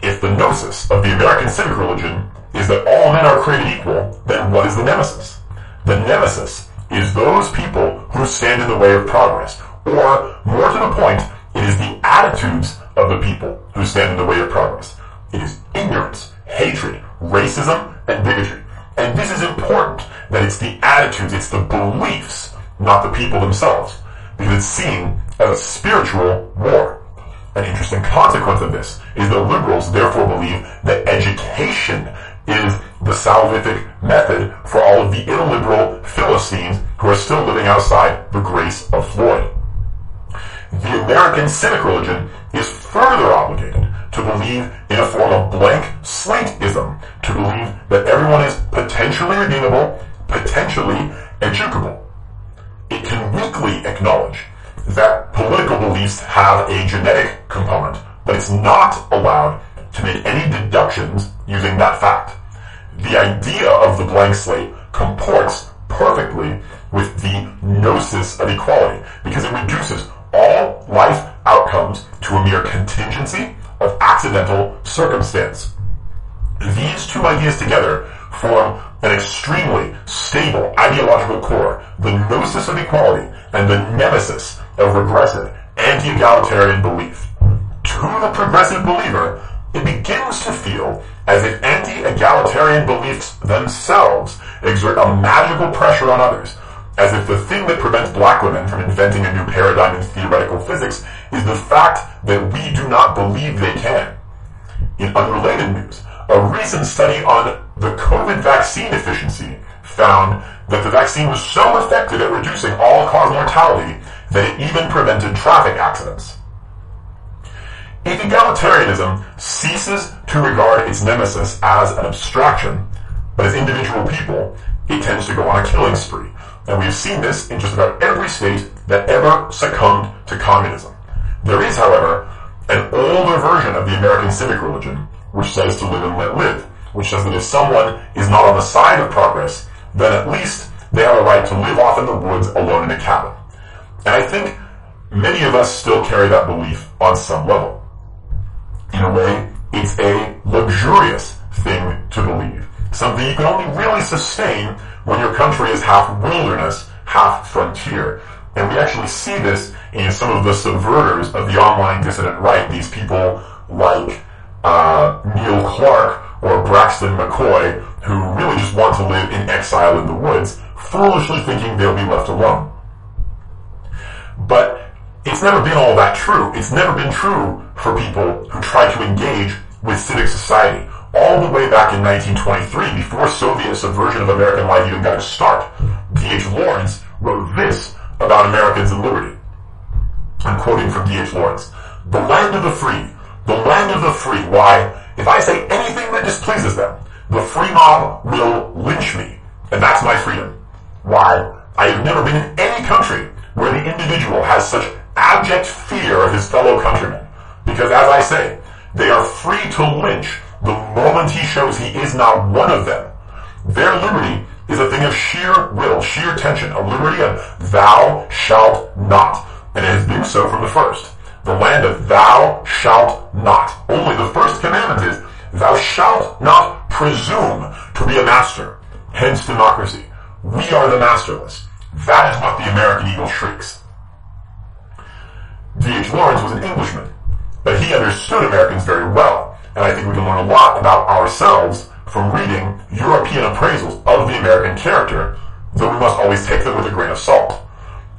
if the gnosis of the American civic religion is that all men are created equal, then what is the nemesis? The nemesis is those people who stand in the way of progress, or more to the point, it is the attitudes of the people who stand in the way of progress. It is ignorance, hatred, racism, and bigotry. And this is important that it's the attitudes, it's the beliefs, not the people themselves, because it's seen as a spiritual war. An interesting consequence of this is that liberals therefore believe that education is the salvific method for all of the illiberal Philistines who are still living outside the grace of Floyd. The American civic religion is further obligated to believe in a form of blank slateism, to believe that everyone is potentially redeemable, potentially educable. It can weakly acknowledge that political beliefs have a genetic component, but it's not allowed to make any deductions using that fact. The idea of the blank slate comports perfectly with the gnosis of equality because it reduces all life outcomes to a mere contingency of accidental circumstance. These two ideas together form an extremely stable ideological core, the gnosis of equality and the nemesis of regressive anti-egalitarian belief. To the progressive believer, it begins to feel as if anti-egalitarian beliefs themselves exert a magical pressure on others, as if the thing that prevents black women from inventing a new paradigm in theoretical physics is the fact that we do not believe they can. In unrelated news, a recent study on the COVID vaccine efficiency found that the vaccine was so effective at reducing all-cause mortality that it even prevented traffic accidents. If egalitarianism ceases to regard its nemesis as an abstraction, but as individual people, it tends to go on a killing spree. And we've seen this in just about every state that ever succumbed to communism. There is, however, an older version of the American civic religion, which says to live and let live, which says that if someone is not on the side of progress, then at least they have a right to live off in the woods alone in a cabin. And I think many of us still carry that belief on some level. In a way, it's a luxurious thing to believe. Something you can only really sustain when your country is half wilderness, half frontier. And we actually see this in some of the subverters of the online dissident right, these people like uh, Neil Clark or Braxton McCoy, who really just want to live in exile in the woods, foolishly thinking they'll be left alone. But it's never been all that true. It's never been true for people who try to engage with civic society all the way back in 1923, before Soviet subversion of American life even got a start. D.H. Lawrence wrote this about Americans and liberty. I'm quoting from D.H. Lawrence. The land of the free, the land of the free. Why? If I say anything that displeases them, the free mob will lynch me. And that's my freedom. Why? I have never been in any country where the individual has such abject fear of his fellow countrymen. Because as I say, they are free to lynch the moment he shows he is not one of them. Their liberty is a thing of sheer will, sheer tension, a liberty of thou shalt not. And it has been so from the first. The land of thou shalt not. Only the first commandment is, thou shalt not presume to be a master. Hence democracy. We are the masterless. That is what the American eagle shrieks. D.H. Lawrence was an Englishman, but he understood Americans very well, and I think we can learn a lot about ourselves from reading European appraisals of the American character, though we must always take them with a grain of salt.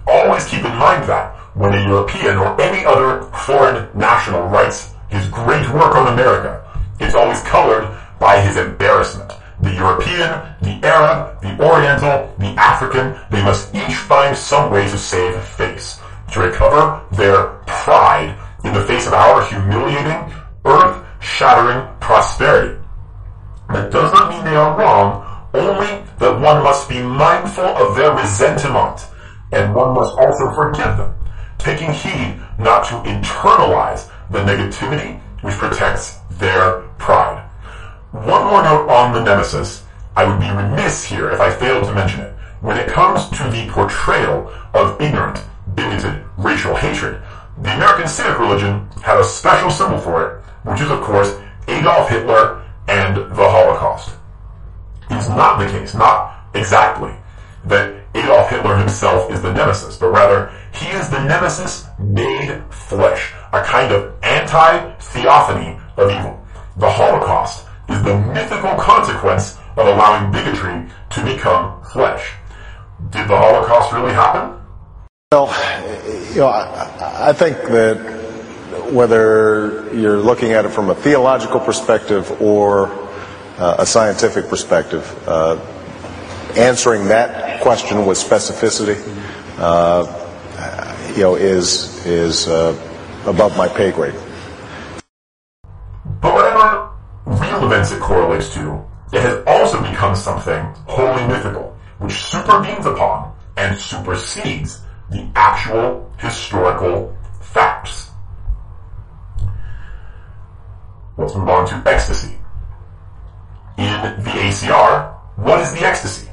Always keep in mind that when a European or any other foreign national writes his great work on America, it's always colored by his embarrassment. The European, the Arab, the Oriental, the African, they must each find some way to save face, to recover their pride in the face of our humiliating, earth-shattering prosperity. That does not mean they are wrong, only that one must be mindful of their resentment, and one must also forgive them, taking heed not to internalize the negativity which protects their pride. One more note on the nemesis. I would be remiss here if I failed to mention it. When it comes to the portrayal of ignorant, bigoted racial hatred, the American civic religion had a special symbol for it, which is of course Adolf Hitler and the Holocaust. It's not the case, not exactly, that Adolf Hitler himself is the nemesis, but rather he is the nemesis made flesh, a kind of anti-theophany of evil. The Holocaust is the mythical consequence of allowing bigotry to become flesh. Did the Holocaust really happen? Well, you know, I, I think that whether you're looking at it from a theological perspective or uh, a scientific perspective, uh, answering that question with specificity, uh, you know, is is uh, above my pay grade. But whatever real events it correlates to, it has also become something wholly mythical, which supervenes upon and supersedes the actual historical facts. Let's move on to ecstasy. In the ACR, what is the ecstasy?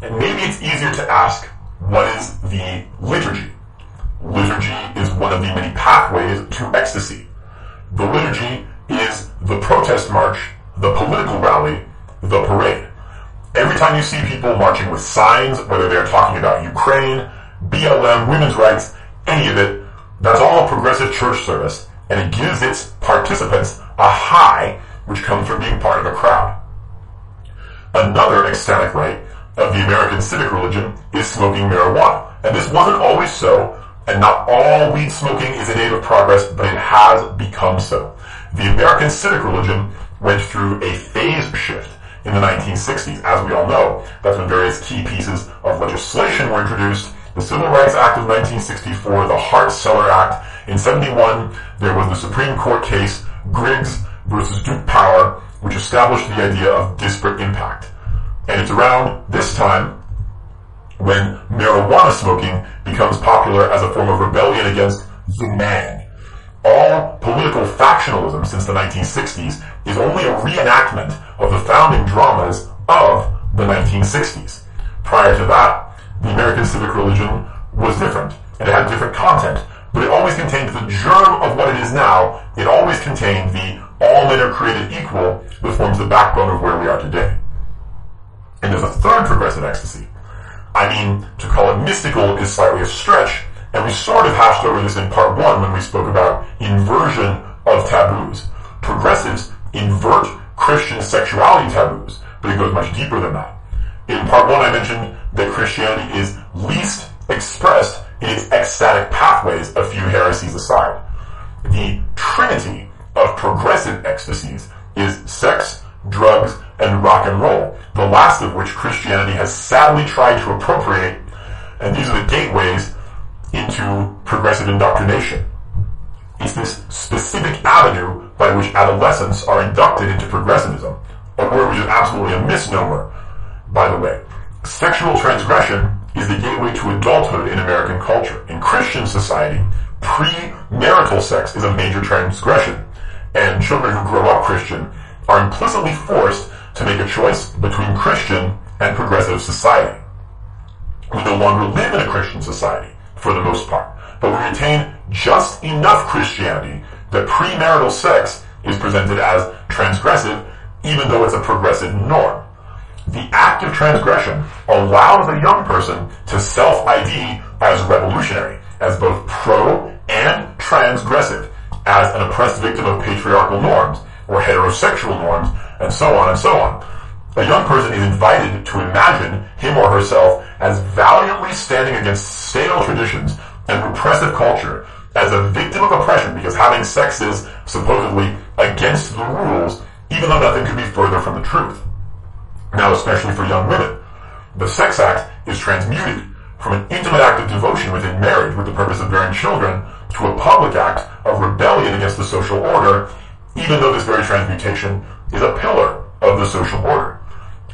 And maybe it's easier to ask, what is the liturgy? Liturgy is one of the many pathways to ecstasy. The liturgy is the protest march, the political rally, the parade. Every time you see people marching with signs, whether they're talking about Ukraine, BLM, women's rights, any of it, that's all a progressive church service, and it gives its participants a high which comes from being part of a crowd. Another ecstatic rite of the American civic religion is smoking marijuana. And this wasn't always so, and not all weed smoking is a aid of progress, but it has become so. The American civic religion went through a phase shift in the 1960s. As we all know, that's when various key pieces of legislation were introduced. The Civil Rights Act of 1964, the Hart-Celler Act. In 71, there was the Supreme Court case, Griggs versus Duke Power, which established the idea of disparate impact. And it's around this time when marijuana smoking becomes popular as a form of rebellion against the man. All political factionalism since the 1960s is only a reenactment of the founding dramas of the 1960s. Prior to that, the American civic religion was different, and it had different content, but it always contained the germ of what it is now. It always contained the all men are created equal that forms the backbone of where we are today. And there's a third progressive ecstasy. I mean, to call it mystical is slightly a stretch, and we sort of hashed over this in part one when we spoke about inversion of taboos. Progressives invert Christian sexuality taboos, but it goes much deeper than that. In part one, I mentioned that Christianity is least expressed its ecstatic pathways, a few heresies aside. The trinity of progressive ecstasies is sex, drugs, and rock and roll, the last of which Christianity has sadly tried to appropriate, and these are the gateways into progressive indoctrination. It's this specific avenue by which adolescents are inducted into progressivism, a word which is absolutely a misnomer, by the way. Sexual transgression is the gateway to adulthood in American culture. In Christian society, premarital sex is a major transgression, and children who grow up Christian are implicitly forced to make a choice between Christian and progressive society. We no longer live in a Christian society, for the most part, but we retain just enough Christianity that premarital sex is presented as transgressive, even though it's a progressive norm. The act of transgression allows a young person to self-ID as revolutionary, as both pro and transgressive, as an oppressed victim of patriarchal norms, or heterosexual norms, and so on and so on. A young person is invited to imagine him or herself as valiantly standing against stale traditions and repressive culture as a victim of oppression because having sex is supposedly against the rules, even though nothing could be further from the truth. Now, especially for young women, the sex act is transmuted from an intimate act of devotion within marriage with the purpose of bearing children to a public act of rebellion against the social order, even though this very transmutation is a pillar of the social order.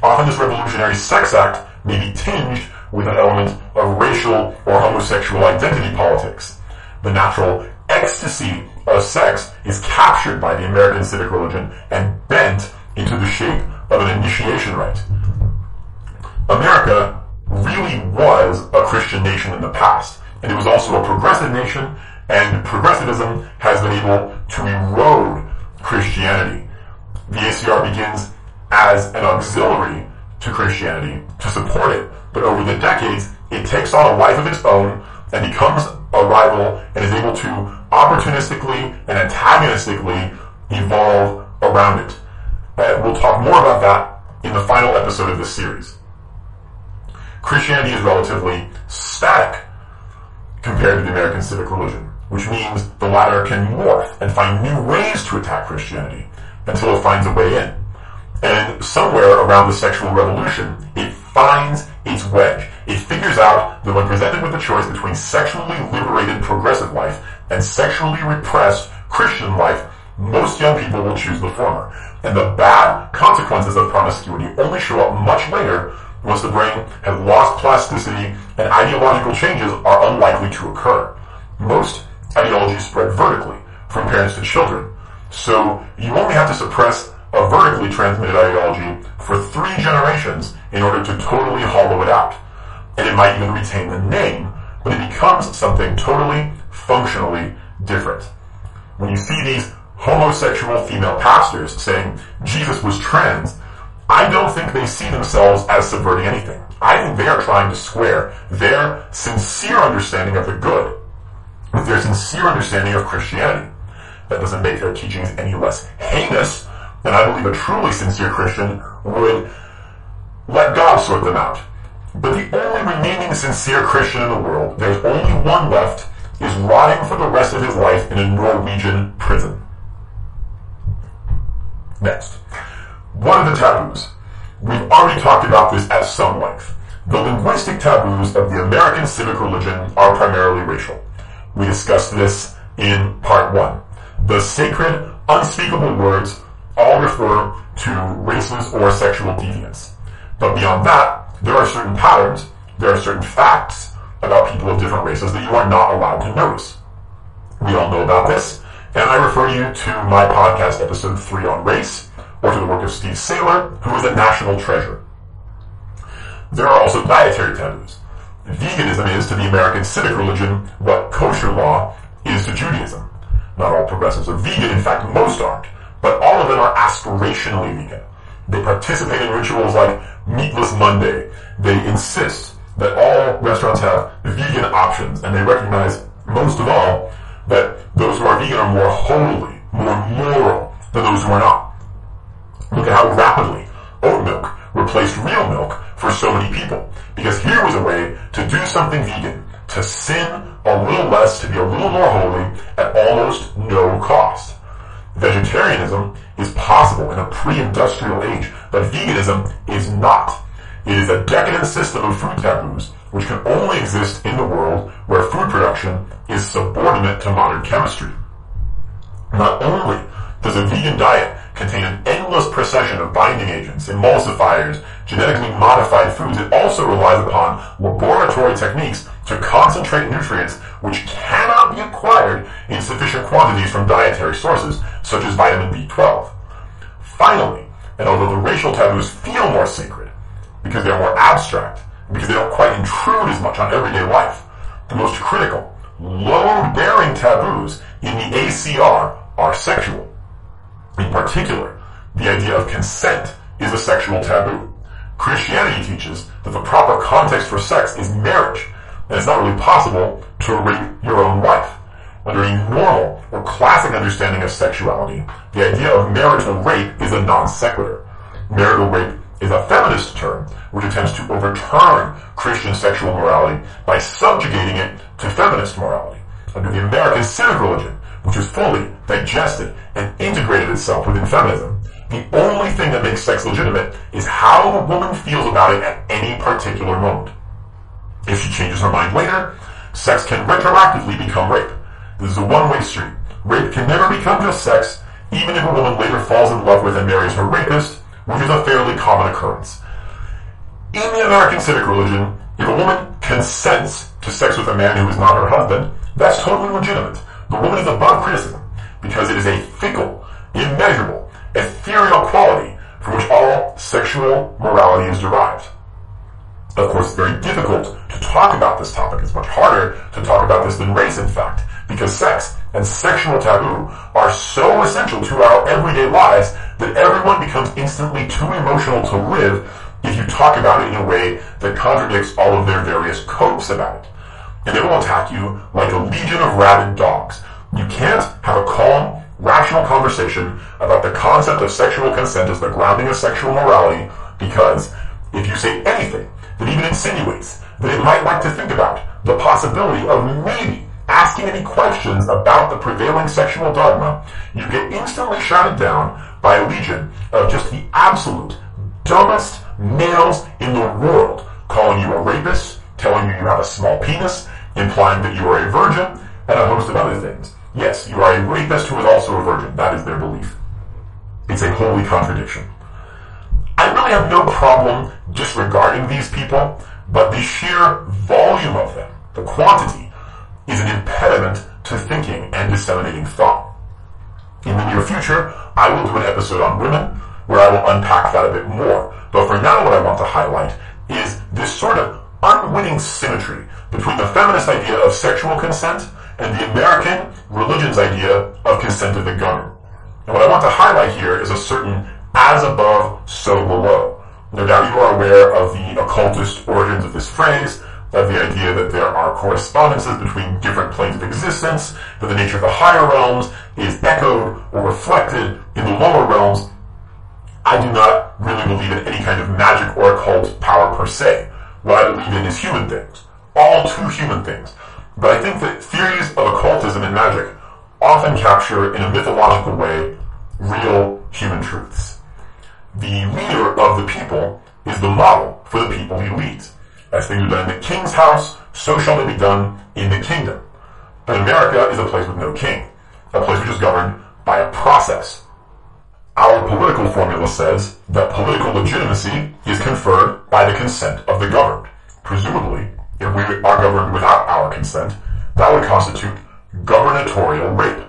Often this revolutionary sex act may be tinged with an element of racial or homosexual identity politics. The natural ecstasy of sex is captured by the American civic religion and bent into the shape of an initiation rite. America really was a Christian nation in the past, and it was also a progressive nation, and progressivism has been able to erode Christianity. The ACR begins as an auxiliary to Christianity to support it, but over the decades, it takes on a life of its own and becomes a rival and is able to opportunistically and antagonistically evolve around it. And we'll talk more about that in the final episode of this series. Christianity is relatively static compared to the American civic religion, which means the latter can morph and find new ways to attack Christianity until it finds a way in. And somewhere around the sexual revolution, it finds its wedge. It figures out that when presented with the choice between sexually liberated progressive life and sexually repressed Christian life, most young people will choose the former. And the bad consequences of promiscuity only show up much later once the brain has lost plasticity and ideological changes are unlikely to occur. Most ideologies spread vertically from parents to children. So you only have to suppress a vertically transmitted ideology for three generations in order to totally hollow it out. And it might even retain the name, but it becomes something totally, functionally different. When you see these homosexual female pastors saying Jesus was trans, I don't think they see themselves as subverting anything. I think they are trying to square their sincere understanding of the good with their sincere understanding of Christianity. That doesn't make their teachings any less heinous than I believe a truly sincere Christian would let God sort them out. But the only remaining sincere Christian in the world, there's only one left, is rotting for the rest of his life in a Norwegian prison. Next. What are the taboos? We've already talked about this at some length. The linguistic taboos of the American civic religion are primarily racial. We discussed this in part one. The sacred, unspeakable words all refer to races or sexual deviance. But beyond that, there are certain patterns, there are certain facts about people of different races that you are not allowed to notice. We all know about this, and I refer you to my podcast episode 3 on race, or to the work of Steve Sailer, who is a national treasure. There are also dietary taboos. Veganism is to the American civic religion what kosher law is to Judaism. Not all progressives are vegan, in fact most aren't, but all of them are aspirationally vegan. They participate in rituals like Meatless Monday. They insist that all restaurants have vegan options, and they recognize, most of all, that those who are vegan are more holy, more moral than those who are not. Look at how rapidly oat milk replaced real milk for so many people. Because here was a way to do something vegan, to sin a little less, to be a little more holy at almost no cost. Vegetarianism is possible in a pre-industrial age, but veganism is not. It is a decadent system of food taboos which can only exist in the world where food production is subordinate to modern chemistry. Not only does a vegan diet contain an endless procession of binding agents, emulsifiers, genetically modified foods, it also relies upon laboratory techniques to concentrate nutrients which cannot be acquired in sufficient quantities from dietary sources, such as vitamin B12. Finally, and although the racial taboos feel more sacred, because they're more abstract, because they don't quite intrude as much on everyday life, the most critical, load-bearing taboos in the ACR are sexual. In particular, the idea of consent is a sexual taboo. Christianity teaches that the proper context for sex is marriage, and it's not really possible to rape your own wife. Under a normal or classic understanding of sexuality, the idea of marital rape is a non sequitur. Marital rape is a feminist term which attempts to overturn Christian sexual morality by subjugating it to feminist morality. Under the American civic religion, which has fully digested and integrated itself within feminism, the only thing that makes sex legitimate is how the woman feels about it at any particular moment. If she changes her mind later, sex can retroactively become rape. This is a one-way street. Rape can never become just sex, even if a woman later falls in love with and marries her rapist, which is a fairly common occurrence. In the American civic religion, if a woman consents to sex with a man who is not her husband, that's totally legitimate. The woman is above criticism because it is a fickle, immeasurable, ethereal quality from which all sexual morality is derived. Of course, it's very difficult to talk about this topic. It's much harder to talk about this than race, in fact, because sex and sexual taboo are so essential to our everyday lives that everyone becomes instantly too emotional to live if you talk about it in a way that contradicts all of their various copes about it. And they will attack you like a legion of rabid dogs. You can't have a calm, rational conversation about the concept of sexual consent as the grounding of sexual morality because if you say anything that even insinuates that it might like to think about the possibility of maybe asking any questions about the prevailing sexual dogma, you get instantly shouted down by a legion of just the absolute dumbest males in the world, calling you a rapist, telling you you have a small penis, implying that you are a virgin, and a host of other things. Yes, you are a rapist who is also a virgin. That is their belief. It's a holy contradiction. I really have no problem disregarding these people, but the sheer volume of them, the quantity, is an impediment to thinking and disseminating thought. In the near future, I will do an episode on women where I will unpack that a bit more. But for now, what I want to highlight is this sort of unwitting symmetry between the feminist idea of sexual consent and the American religion's idea of consent of the governed. And what I want to highlight here is a certain as above, so below. No doubt you are aware of the occultist origins of this phrase, of the idea that there are correspondences between different planes of existence, that the nature of the higher realms is echoed or reflected in the lower realms. I do not really believe in any kind of magic or occult power per se. What I believe in is human things. All too human things. But I think that theories of occultism and magic often capture in a mythological way real human truths. The leader of the people is the model for the people he leads. As things done in the king's house, so shall they be done in the kingdom. But America is a place with no king, a place which is governed by a process. Our political formula says that political legitimacy is conferred by the consent of the governed. Presumably, if we are governed without our consent, that would constitute gubernatorial rape.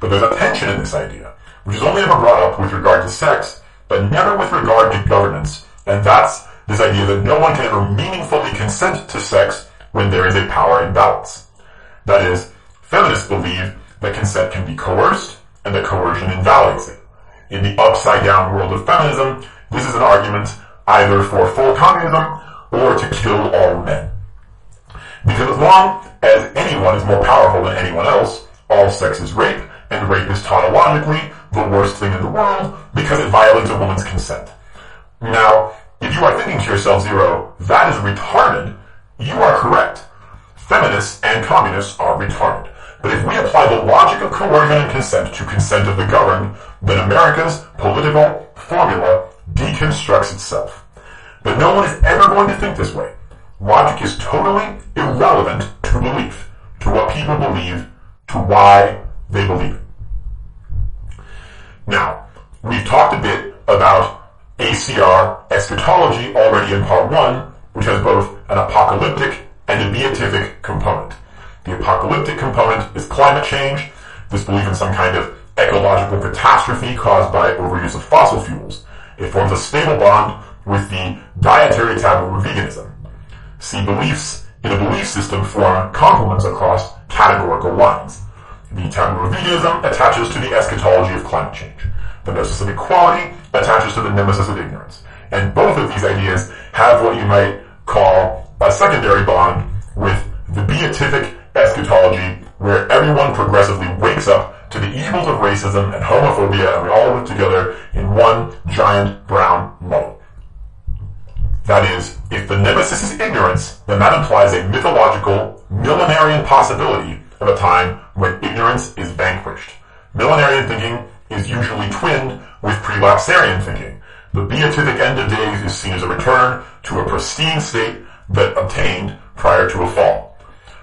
But there's a tension in this idea, which is only ever brought up with regard to sex, but never with regard to governance, and that's this idea that no one can ever meaningfully consent to sex when there is a power imbalance. That is, feminists believe that consent can be coerced and that coercion invalidates it. In the upside down world of feminism, this is an argument either for full communism or to kill all men. Because as long as anyone is more powerful than anyone else, all sex is rape, and rape is tautologically the worst thing in the world because it violates a woman's consent. Now, if you are thinking to yourself, Zero, that is retarded, you are correct. Feminists and communists are retarded. But if we apply the logic of coercion and consent to consent of the governed, then America's political formula deconstructs itself. But no one is ever going to think this way. Logic is totally irrelevant to belief, to what people believe, to why they believe it. Now, we've talked a bit about ACR eschatology already in part one, which has both an apocalyptic and a beatific component. The apocalyptic component is climate change, this belief in some kind of ecological catastrophe caused by overuse of fossil fuels. It forms a stable bond with the dietary taboo of veganism. See beliefs in a belief system form complements across categorical lines. The taboo of veganism attaches to the eschatology of climate change. The gnosis of equality attaches to the nemesis of ignorance. And both of these ideas have what you might call a secondary bond with the beatific eschatology where everyone progressively wakes up to the evils of racism and homophobia and we all live together in one giant brown muddle. That is, if the nemesis is ignorance, then that implies a mythological, millenarian possibility of a time when ignorance is vanquished. Millenarian thinking is usually twinned with prelapsarian thinking. The beatific end of days is seen as a return to a pristine state that obtained prior to a fall.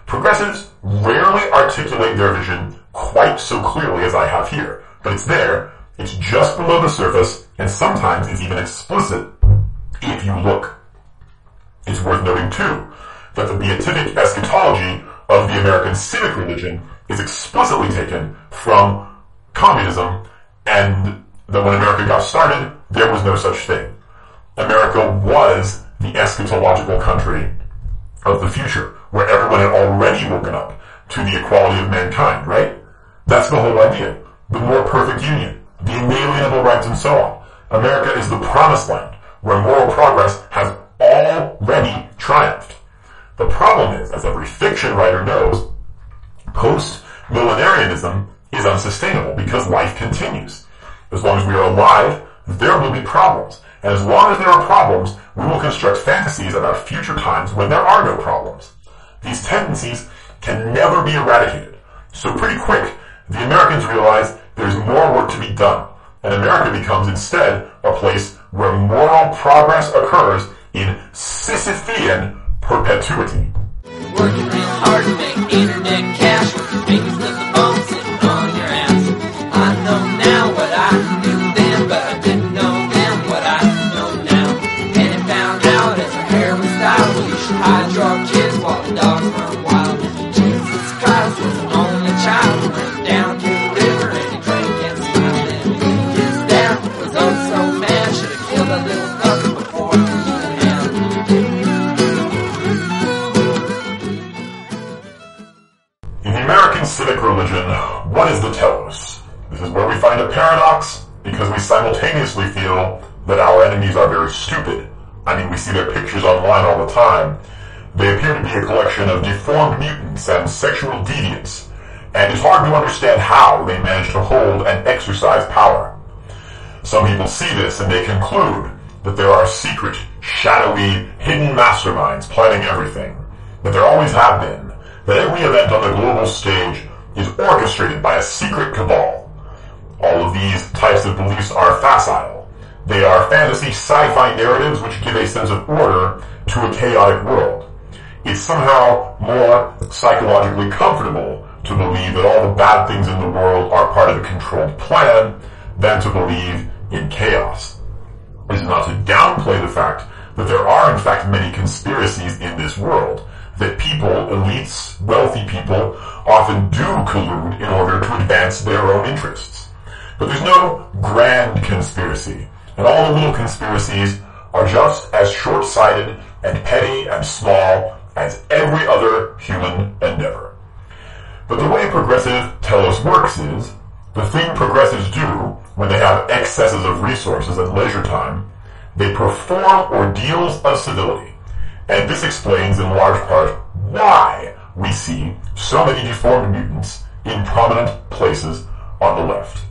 Progressives rarely articulate their vision quite so clearly as I have here, but it's there, it's just below the surface, and sometimes it's even explicit if you look. It's worth noting too that the beatific eschatology of the American civic religion is explicitly taken from communism and that when America got started, there was no such thing. America was the eschatological country of the future, where everyone had already woken up to the equality of mankind, right? That's the whole idea. The more perfect union, the inalienable rights and so on. America is the promised land where moral progress has already triumphed. The problem is, as every fiction writer knows, post-millenarianism is unsustainable because life continues. As long as we are alive, there will be problems. And as long as there are problems, we will construct fantasies about future times when there are no problems. These tendencies can never be eradicated. So pretty quick, the Americans realize there's more work to be done, and America becomes instead a place where moral progress occurs in Sisyphean perpetuity. Religion, what is the telos? This is where we find a paradox because we simultaneously feel that our enemies are very stupid. I mean, we see their pictures online all the time. They appear to be a collection of deformed mutants and sexual deviants, and it's hard to understand how they manage to hold and exercise power. Some people see this and they conclude that there are secret, shadowy, hidden masterminds planning everything, that there always have been, that every event on the global stage is orchestrated by a secret cabal. All of these types of beliefs are facile. They are fantasy sci-fi narratives which give a sense of order to a chaotic world. It's somehow more psychologically comfortable to believe that all the bad things in the world are part of a controlled plan than to believe in chaos. This is not to downplay the fact that there are in fact many conspiracies in this world, that people, elites, wealthy people, often do collude in order to advance their own interests. But there's no grand conspiracy, and all the little conspiracies are just as short-sighted and petty and small as every other human endeavor. But the way progressive telos works is, the thing progressives do when they have excesses of resources and leisure time, they perform ordeals of civility. And this explains in large part why we see so many deformed mutants in prominent places on the left.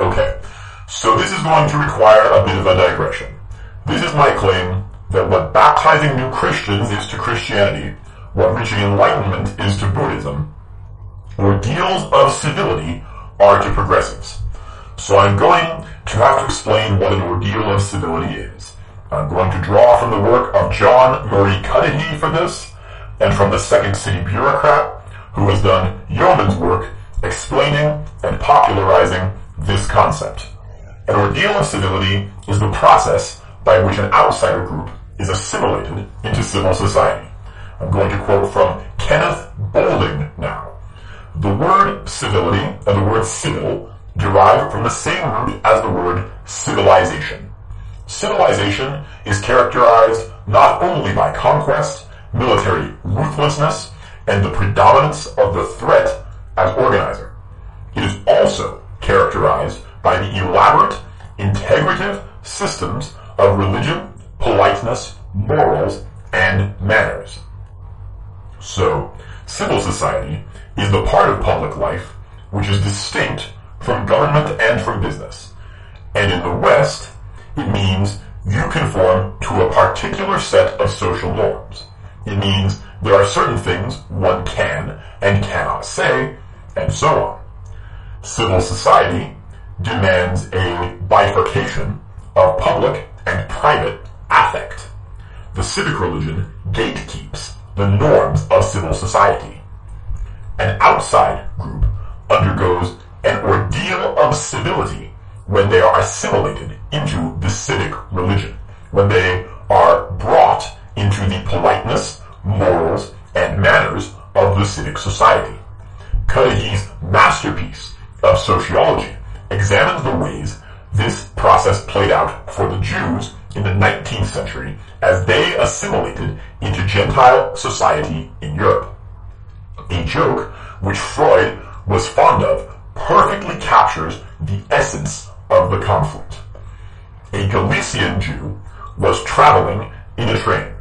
Okay, so this is going to require a bit of a digression. This is my claim that what baptizing new Christians is to Christianity, what reaching enlightenment is to Buddhism, ordeals of civility are to progressives. So I'm going to have to explain what an ordeal of civility is. I'm going to draw from the work of John Murray Cuddihy for this, and from the Second City Bureaucrat, who has done yeoman's work explaining and popularizing this concept. An ordeal of civility is the process by which an outsider group is assimilated into civil society. I'm going to quote from Kenneth Boulding now. The word civility and the word civil derive from the same root as the word civilization. Civilization is characterized not only by conquest, military ruthlessness, and the predominance of the threat as organizer. It is also characterized by the elaborate, integrative systems of religion, politeness, morals, and manners. So, civil society is the part of public life which is distinct from government and from business. And in the West, it means you conform to a particular set of social norms. It means there are certain things one can and cannot say, and so on. Civil society demands a bifurcation of public and private affect. The civic religion gatekeeps the norms of civil society. An outside group undergoes an ordeal of civility when they are assimilated into the civic religion, when they are brought into the politeness, morals, and manners of the civic society. Cuddihy's masterpiece of sociology examines the ways this process played out for the Jews in the 19th century as they assimilated into Gentile society in Europe. A joke which Freud was fond of perfectly captures the essence of the conflict. A Galician Jew was traveling in a train.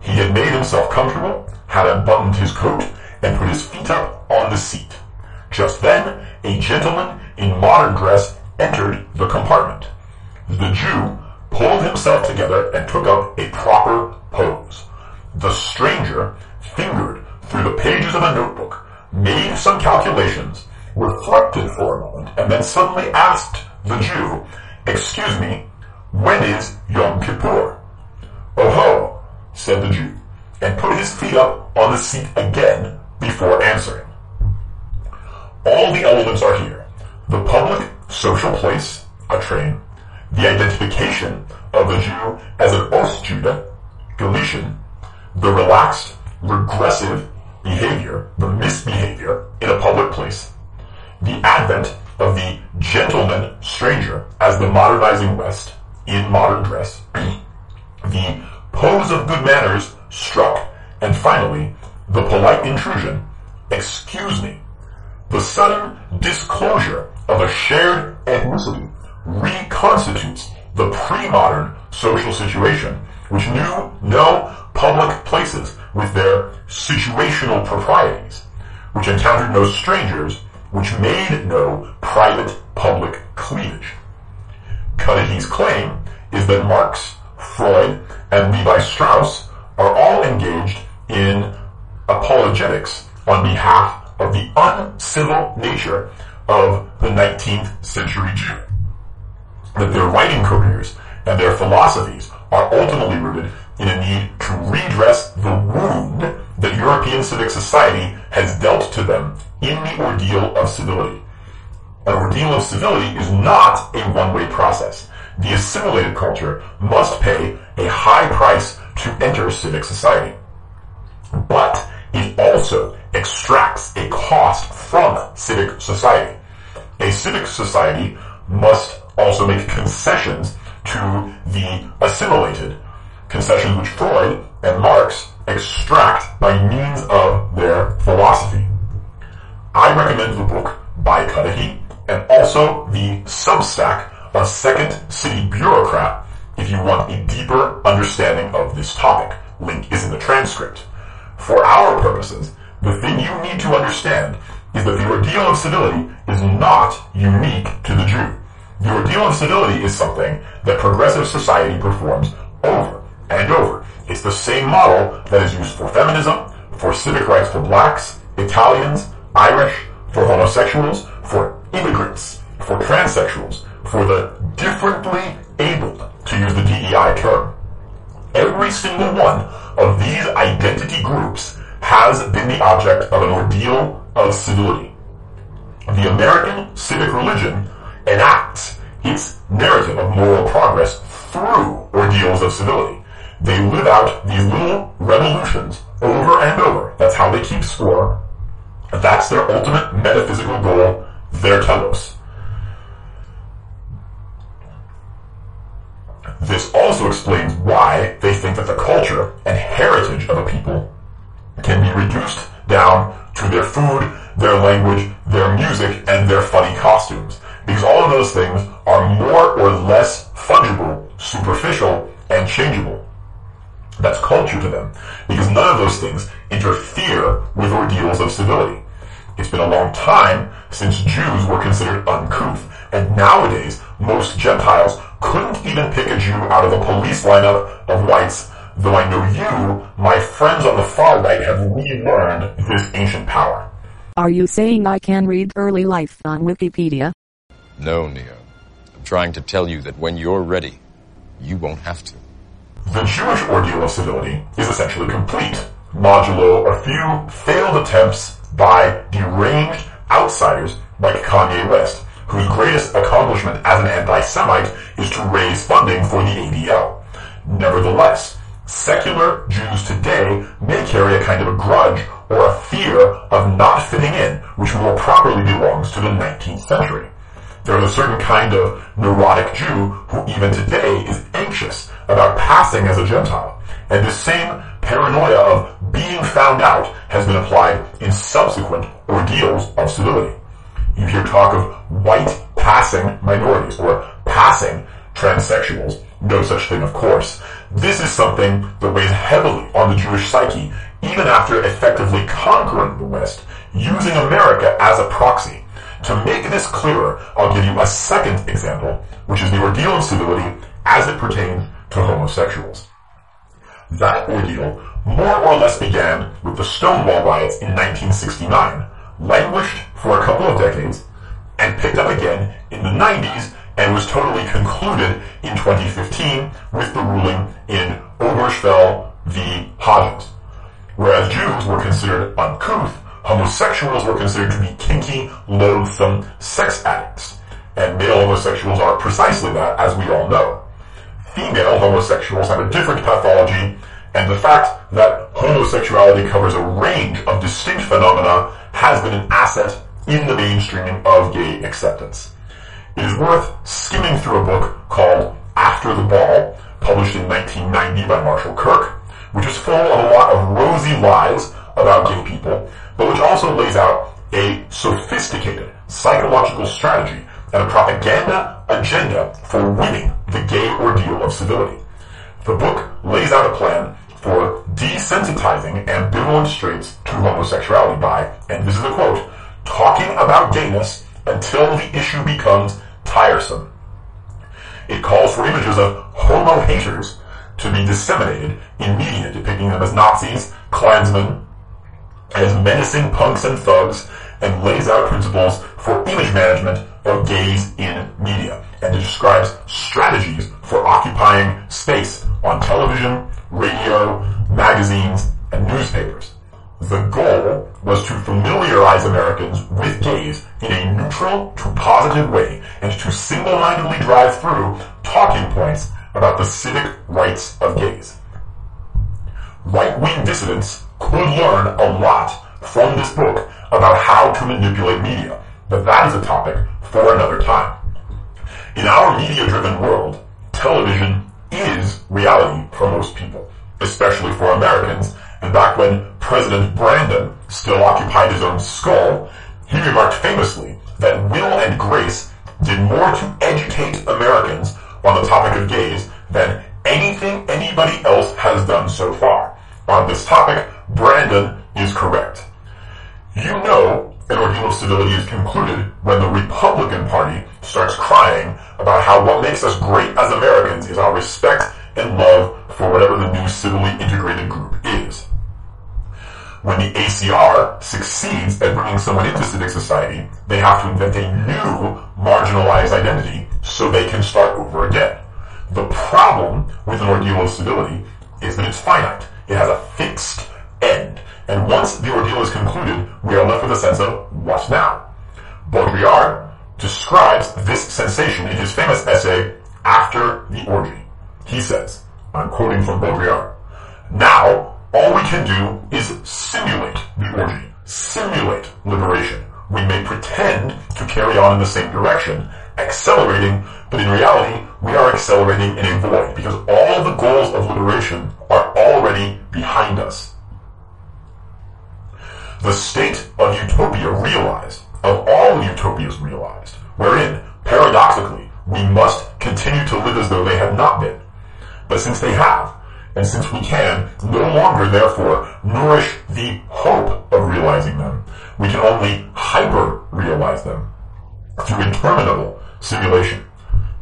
He had made himself comfortable, had unbuttoned his coat, and put his feet up on the seat. Just then, a gentleman in modern dress entered the compartment. The Jew pulled himself together and took up a proper pose. The stranger fingered through the pages of a notebook, made some calculations, reflected for a moment, and then suddenly asked the Jew, Excuse me, when is Yom Kippur? Oh ho, said the Jew, and put his feet up on the seat again before answering. All the elements are here. The public social place, a train, the identification of the Jew as an Ostjude, Galician, the relaxed, regressive behavior, the misbehavior in a public place, the advent of the gentleman stranger as the modernizing West in modern dress, the pose of good manners struck, and finally, the polite intrusion, excuse me, the sudden disclosure of a shared ethnicity reconstitutes the pre-modern social situation, which knew no public places with their situational proprieties, which encountered no strangers, which made no private public cleavage. Cuddihy's claim is that Marx, Freud, and Levi Strauss are all engaged in apologetics on behalf of the uncivil nature of the 19th century Jew. That their writing careers and their philosophies are ultimately rooted in a need to redress the wound that European civic society has dealt to them in the ordeal of civility. An ordeal of civility is not a one-way process. The assimilated culture must pay a high price to enter civic society. But it also extracts a cost from civic society. A civic society must also make concessions to the assimilated, concessions which Freud and Marx extract by means of their philosophy. I recommend the book by Cuddihy and also the Substack of Second City Bureaucrat if you want a deeper understanding of this topic. Link is in the transcript. For our purposes, the thing you need to understand is that the ordeal of civility is not unique to the Jew. The ordeal of civility is something that progressive society performs over and over. It's the same model that is used for feminism, for civic rights for blacks, Italians, Irish, for homosexuals, for immigrants, for transsexuals, for the differently abled, to use the DEI term. Every single one of these identity groups has been the object of an ordeal of civility. The American civic religion enacts its narrative of moral progress through ordeals of civility. They live out these little revolutions over and over. That's how they keep score. That's their ultimate metaphysical goal, their telos. This also explains why they think that the culture and heritage of a people can be reduced down to their food, their language, their music, and their funny costumes. Because all of those things are more or less fungible, superficial, and changeable. That's culture to them. Because none of those things interfere with ordeals of civility. It's been a long time since Jews were considered uncouth, and nowadays most Gentiles couldn't even pick a Jew out of a police lineup of whites, though I know you, my friends on the far right, have relearned this ancient power. Are you saying I can read early life on Wikipedia? No, Neo. I'm trying to tell you that when you're ready, you won't have to. The Jewish ordeal of civility is essentially complete, modulo a few failed attempts by deranged outsiders like Kanye West, whose greatest accomplishment as an anti-Semite is to raise funding for the ADL. Nevertheless, secular Jews today may carry a kind of a grudge or a fear of not fitting in, which more properly belongs to the 19th century. There is a certain kind of neurotic Jew who even today is anxious about passing as a Gentile. And this same paranoia of being found out has been applied in subsequent ordeals of civility. You hear talk of white passing minorities or passing transsexuals. No such thing, of course. This is something that weighs heavily on the Jewish psyche, even after effectively conquering the West, using America as a proxy. To make this clearer, I'll give you a second example, which is the ordeal of civility as it pertains to homosexuals. That ordeal more or less began with the Stonewall riots in 1969, languished for a couple of decades, and picked up again in the 90s and was totally concluded in 2015 with the ruling in Obergefell v. Hodges. Whereas Jews were considered uncouth, homosexuals were considered to be kinky, loathsome sex addicts. And male homosexuals are precisely that, as we all know. Female homosexuals have a different pathology, and the fact that homosexuality covers a range of distinct phenomena has been an asset in the mainstreaming of gay acceptance. It is worth skimming through a book called After the Ball, published in 1990 by Marshall Kirk, which is full of a lot of rosy lies about gay people, but which also lays out a sophisticated psychological strategy and a propaganda agenda for winning the gay ordeal of civility. The book lays out a plan for desensitizing ambivalent straights to homosexuality by, and this is a quote, talking about gayness until the issue becomes tiresome. It calls for images of homo haters to be disseminated in media depicting them as Nazis, Klansmen, as menacing punks and thugs, and lays out principles for image management of gays in media, and it describes strategies for occupying space on television, radio, magazines, and newspapers. The goal was to familiarize Americans with gays in a neutral to positive way and to single-mindedly drive through talking points about the civic rights of gays. Right-wing dissidents could learn a lot from this book about how to manipulate media, but that is a topic for another time. In our media-driven world, television is reality for most people, especially for Americans, and back when President Brandon still occupied his own skull, he remarked famously that Will and Grace did more to educate Americans on the topic of gays than anything anybody else has done so far. On this topic, Brandon is correct. You know an ordeal of civility is concluded when the Republican Party starts crying about how what makes us great as Americans is our respect and love for whatever the new civilly integrated group is. when the ACR succeeds at bringing someone into civic society, they have to invent a new marginalized identity so they can start over again. The problem with an ordeal of civility is that it's finite. It has a fixed end. And once the ordeal is concluded, we are left with a sense of what now? Baudrillard describes this sensation in his famous essay, After the Orgy. He says, I'm quoting from Baudrillard, now, all we can do is simulate the orgy, simulate liberation. We may pretend to carry on in the same direction, accelerating, but in reality, we are accelerating in a void because all the goals of liberation are already behind us. The state of utopia realized, of all utopias realized, wherein, paradoxically, we must continue to live as though they have not been. But since they have, and since we can no longer, therefore, nourish the hope of realizing them, we can only hyper-realize them through interminable simulation.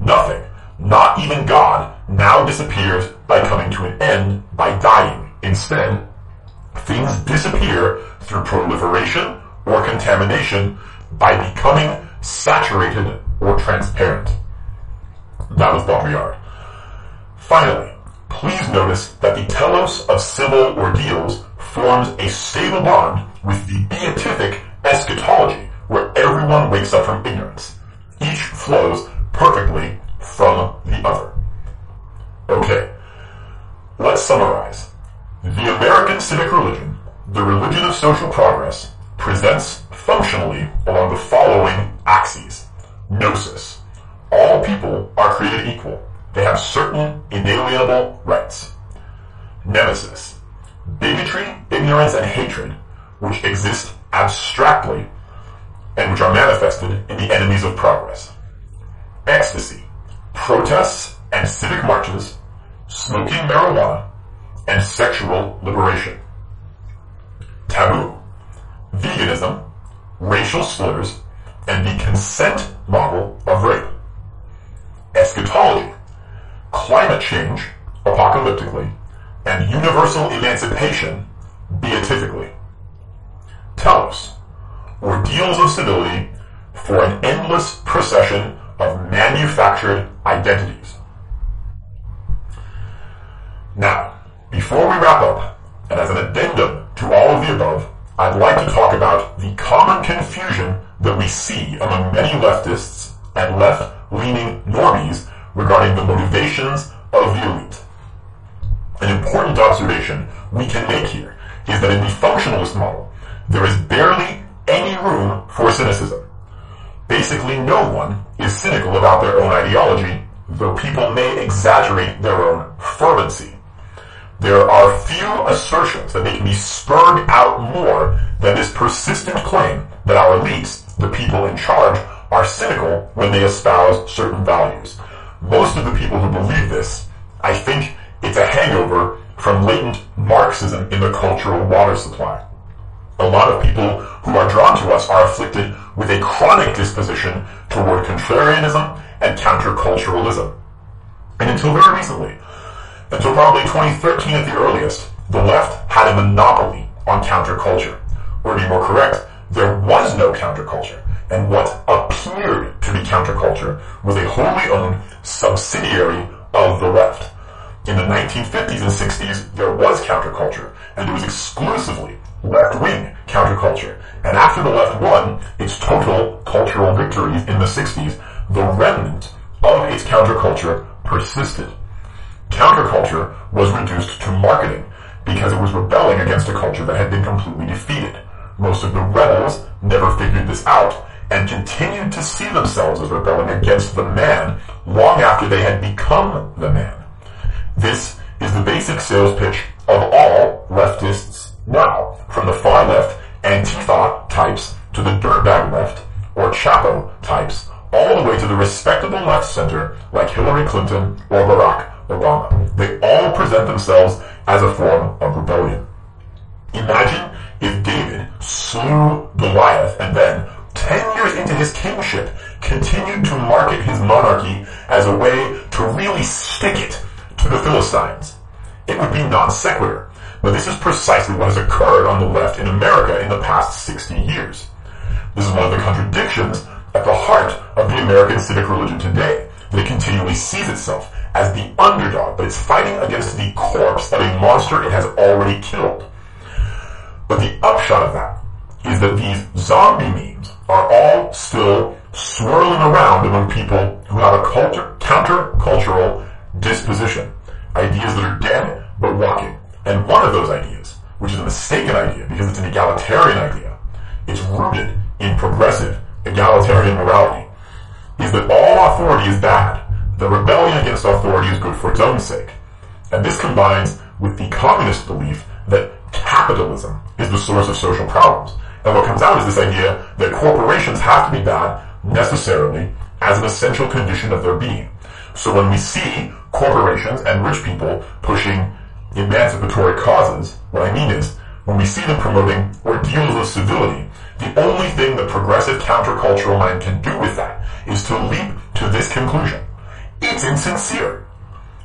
Nothing, not even God, now disappears by coming to an end by dying. Instead, things disappear through proliferation or contamination by becoming saturated or transparent. That was Baudrillard. Finally, please notice that the telos of civil ordeals forms a stable bond with the beatific eschatology, where everyone wakes up from ignorance. Each flows perfectly from the other. Okay, let's summarize. The American civic religion, the religion of social progress, presents functionally along the following axes. Gnosis. All people are created equal. They have certain inalienable rights. Nemesis. Bigotry, ignorance, and hatred, which exist abstractly and which are manifested in the enemies of progress. Ecstasy. Protests and civic marches, smoking marijuana, and sexual liberation. Taboo. Veganism, racial slurs, and the consent model of rape. Eschatology climate change, apocalyptically, and universal emancipation, beatifically. Tell Telos, ordeals of civility for an endless procession of manufactured identities. Now, before we wrap up, and as an addendum to all of the above, I'd like to talk about the common confusion that we see among many leftists and left-leaning normies regarding the motivations of the elite. An important observation we can make here is that in the functionalist model, there is barely any room for cynicism. Basically, no one is cynical about their own ideology, though people may exaggerate their own fervency. There are few assertions that they can be spurred out more than this persistent claim that our elites, the people in charge, are cynical when they espouse certain values. Most of the people who believe this, I think it's a hangover from latent Marxism in the cultural water supply. A lot of people who are drawn to us are afflicted with a chronic disposition toward contrarianism and counterculturalism. And until very recently, until probably 2013 at the earliest, the left had a monopoly on counterculture. Or to be more correct, there was no counterculture and what appeared to be counterculture was a wholly owned subsidiary of the left. In the 1950s and 60s, there was counterculture, and it was exclusively left-wing counterculture. And after the left won its total cultural victories in the 60s, the remnant of its counterculture persisted. Counterculture was reduced to marketing because it was rebelling against a culture that had been completely defeated. Most of the rebels never figured this out and continued to see themselves as rebelling against the man long after they had become the man. This is the basic sales pitch of all leftists now, from the far left Antifa types to the dirtbag left or Chapo types, all the way to the respectable left center like Hillary Clinton or Barack Obama. They all present themselves as a form of rebellion. Imagine if David slew Goliath and then ten years into his kingship, continued to market his monarchy as a way to really stick it to the Philistines. It would be non sequitur. But this is precisely what has occurred on the left in America in the past 60 years. This is one of the contradictions at the heart of the American civic religion today, that it continually sees itself as the underdog, but it's fighting against the corpse of a monster it has already killed. But the upshot of that is that these zombie memes are all still swirling around among people who have a culture, counter-cultural disposition. Ideas that are dead, but walking. And one of those ideas, which is a mistaken idea because it's an egalitarian idea, it's rooted in progressive egalitarian morality, is that all authority is bad. The rebellion against authority is good for its own sake. And this combines with the communist belief that capitalism is the source of social problems. And what comes out is this idea that corporations have to be bad necessarily as an essential condition of their being. So when we see corporations and rich people pushing emancipatory causes, what I mean is, when we see them promoting ordeals of civility, the only thing the progressive countercultural mind can do with that is to leap to this conclusion. It's insincere.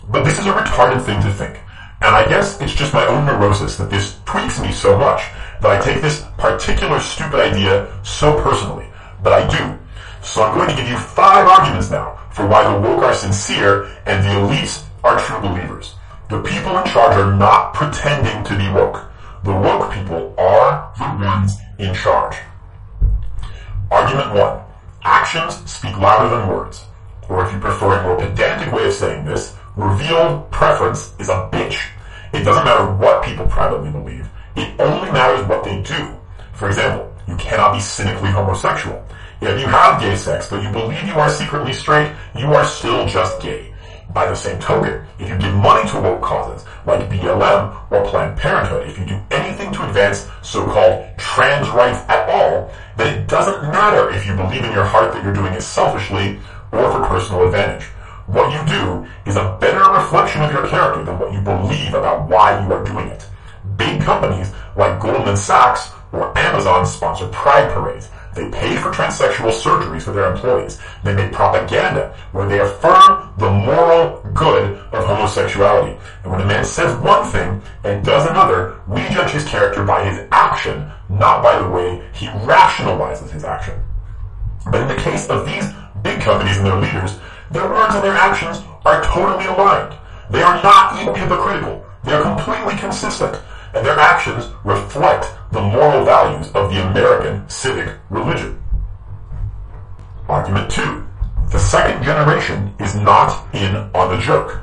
But this is a retarded thing to think. And I guess it's just my own neurosis that this tweaks me so much that I take this particular stupid idea so personally. But I do. So I'm going to give you five arguments now for why the woke are sincere and the elites are true believers. The people in charge are not pretending to be woke. The woke people are the ones in charge. Argument one. Actions speak louder than words. Or if you prefer a more pedantic way of saying this, revealed preference is a bitch. It doesn't matter what people privately believe. It only matters what they do. For example, you cannot be cynically homosexual. If you have gay sex, but you believe you are secretly straight, you are still just gay. By the same token, if you give money to woke causes, like BLM or Planned Parenthood, if you do anything to advance so-called trans rights at all, then it doesn't matter if you believe in your heart that you're doing it selfishly or for personal advantage. What you do is a better reflection of your character than what you believe about why you are doing it. Big companies like Goldman Sachs or Amazon sponsor pride parades. They pay for transsexual surgeries for their employees. They make propaganda where they affirm the moral good of homosexuality. And when a man says one thing and does another, we judge his character by his action, not by the way he rationalizes his action. But in the case of these big companies and their leaders, their words and their actions are totally aligned. They are not even hypocritical. They are completely consistent and their actions reflect the moral values of the American civic religion. Argument 2. The second generation is not in on the joke.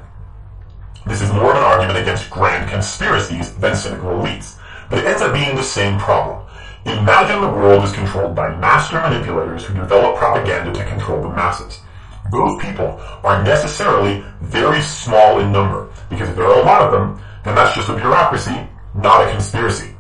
This is more of an argument against grand conspiracies than cynical elites, but it ends up being the same problem. Imagine the world is controlled by master manipulators who develop propaganda to control the masses. Those people are necessarily very small in number, because if there are a lot of them, then that's just a bureaucracy not a conspiracy.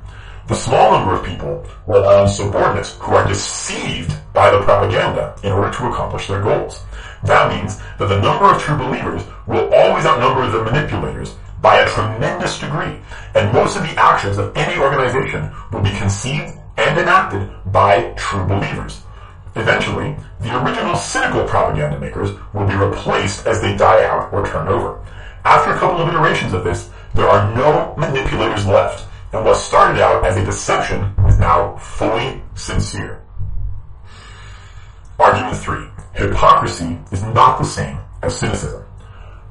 The small number of people rely on subordinates who are deceived by the propaganda in order to accomplish their goals. That means that the number of true believers will always outnumber the manipulators by a tremendous degree, and most of the actions of any organization will be conceived and enacted by true believers. Eventually, the original cynical propaganda makers will be replaced as they die out or turn over. After a couple of iterations of this, there are no manipulators left, and what started out as a deception is now fully sincere. Argument 3. Hypocrisy is not the same as cynicism.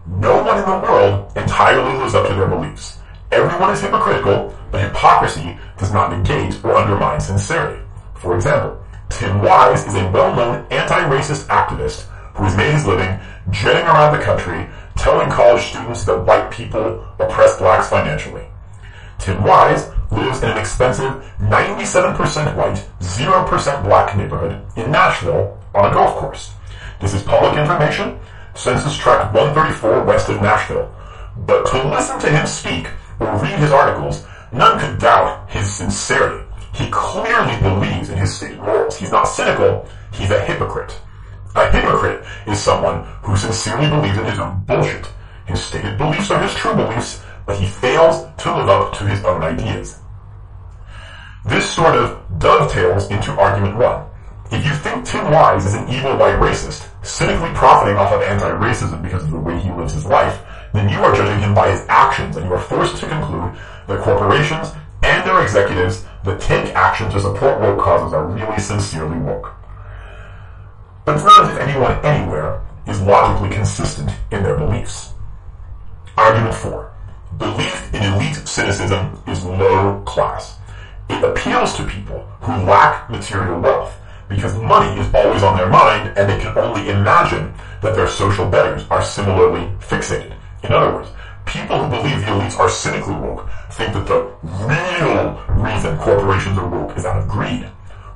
No one in the world entirely lives up to their beliefs. Everyone is hypocritical, but hypocrisy does not negate or undermine sincerity. For example, Tim Wise is a well-known anti-racist activist who has made his living jetting around the country telling college students that white people oppress blacks financially. Tim Wise lives in an expensive 97% white, 0% black neighborhood in Nashville on a golf course. This is public information, Census Tract 134 west of Nashville. But to listen to him speak or read his articles, none could doubt his sincerity. He clearly believes in his stated morals. He's not cynical, he's a hypocrite. A hypocrite is someone who sincerely believes in his own bullshit. His stated beliefs are his true beliefs, but he fails to live up to his own ideas. This sort of dovetails into argument one. If you think Tim Wise is an evil white racist, cynically profiting off of anti-racism because of the way he lives his life, then you are judging him by his actions and you are forced to conclude that corporations and their executives that take action to support woke causes are really sincerely woke. But as if anyone anywhere is logically consistent in their beliefs. Argument 4. Belief in elite cynicism is low class. It appeals to people who lack material wealth because money is always on their mind and they can only imagine that their social betters are similarly fixated. In other words, people who believe the elites are cynically woke think that the real reason corporations are woke is out of greed.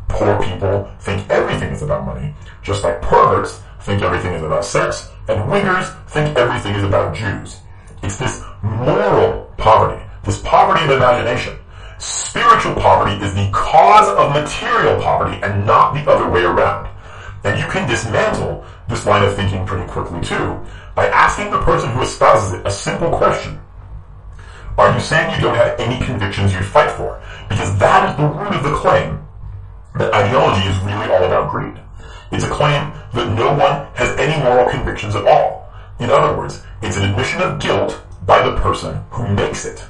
Poor people think everything is about money, just like perverts think everything is about sex, and wiggers think everything is about Jews. It's this moral poverty, this poverty of imagination. Spiritual poverty is the cause of material poverty and not the other way around. And you can dismantle this line of thinking pretty quickly too by asking the person who espouses it a simple question. Are you saying you don't have any convictions you'd fight for? Because that is the root of the claim that ideology is really all about greed. It's a claim that no one has any moral convictions at all. In other words, it's an admission of guilt by the person who makes it.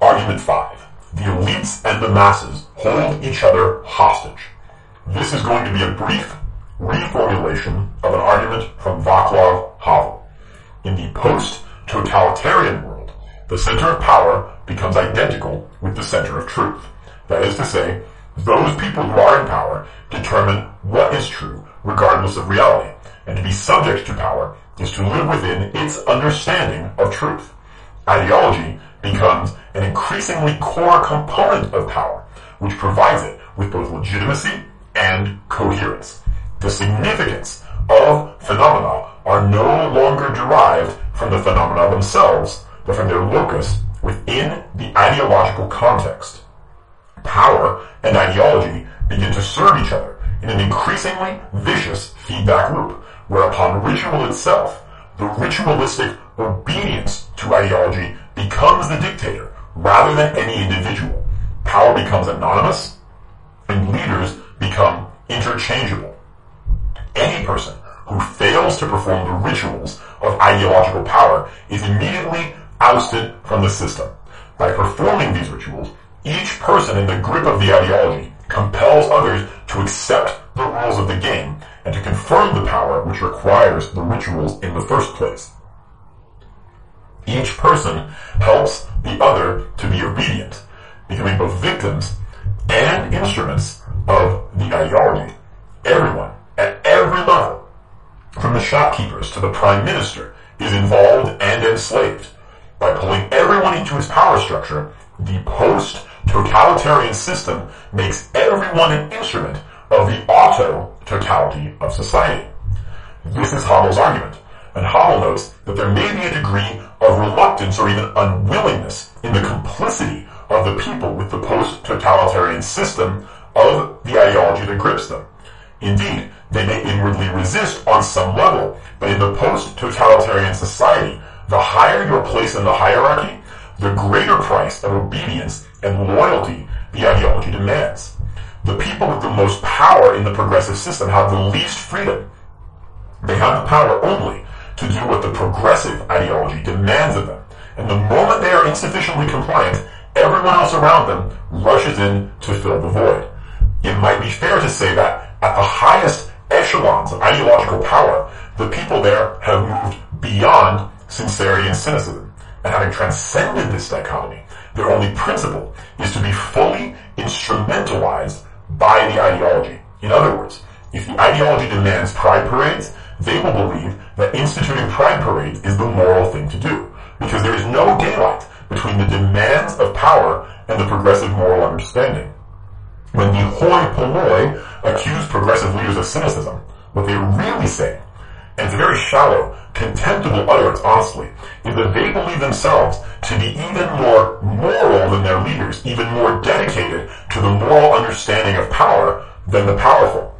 Argument 5. The elites and the masses hold each other hostage. This is going to be a brief reformulation of an argument from Václav Havel. In the post-totalitarian world, the center of power becomes identical with the center of truth. That is to say, those people who are in power determine what is true regardless of reality, and to be subject to power is to live within its understanding of truth. Ideology becomes an increasingly core component of power, which provides it with both legitimacy and coherence. The significance of phenomena are no longer derived from the phenomena themselves, but from their locus within the ideological context. Power and ideology begin to serve each other in an increasingly vicious feedback loop, whereupon ritual itself, the ritualistic obedience to ideology, becomes the dictator rather than any individual. Power becomes anonymous, and leaders become interchangeable. Any person who fails to perform the rituals of ideological power is immediately ousted from the system. By performing these rituals, each person in the grip of the ideology compels others to accept the rules of the game and to confirm the power which requires the rituals in the first place. Each person helps the other to be obedient, becoming both victims and instruments of the ideology. Everyone, at every level, from the shopkeepers to the prime minister, is involved and enslaved. By pulling everyone into his power structure, the post-totalitarian system makes everyone an instrument of the auto-totality of society. This is Havel's argument, and Havel notes that there may be a degree of reluctance or even unwillingness in the complicity of the people with the post-totalitarian system of the ideology that grips them. Indeed, they may inwardly resist on some level, but in the post-totalitarian society, the higher your place in the hierarchy, the greater price of obedience and loyalty the ideology demands. The people with the most power in the progressive system have the least freedom. They have the power only to do what the progressive ideology demands of them. And the moment they are insufficiently compliant, everyone else around them rushes in to fill the void. It might be fair to say that at the highest echelons of ideological power, the people there have moved beyond sincerity and cynicism. And having transcended this dichotomy, their only principle is to be fully instrumentalized by the ideology. In other words, if the ideology demands pride parades, they will believe that instituting pride parades is the moral thing to do, because there is no daylight between the demands of power and the progressive moral understanding. When the hoi polloi accuse progressive leaders of cynicism, what they're really saying, and it's a very shallow, contemptible utterance, honestly, that they believe themselves to be even more moral than their leaders, even more dedicated to the moral understanding of power than the powerful.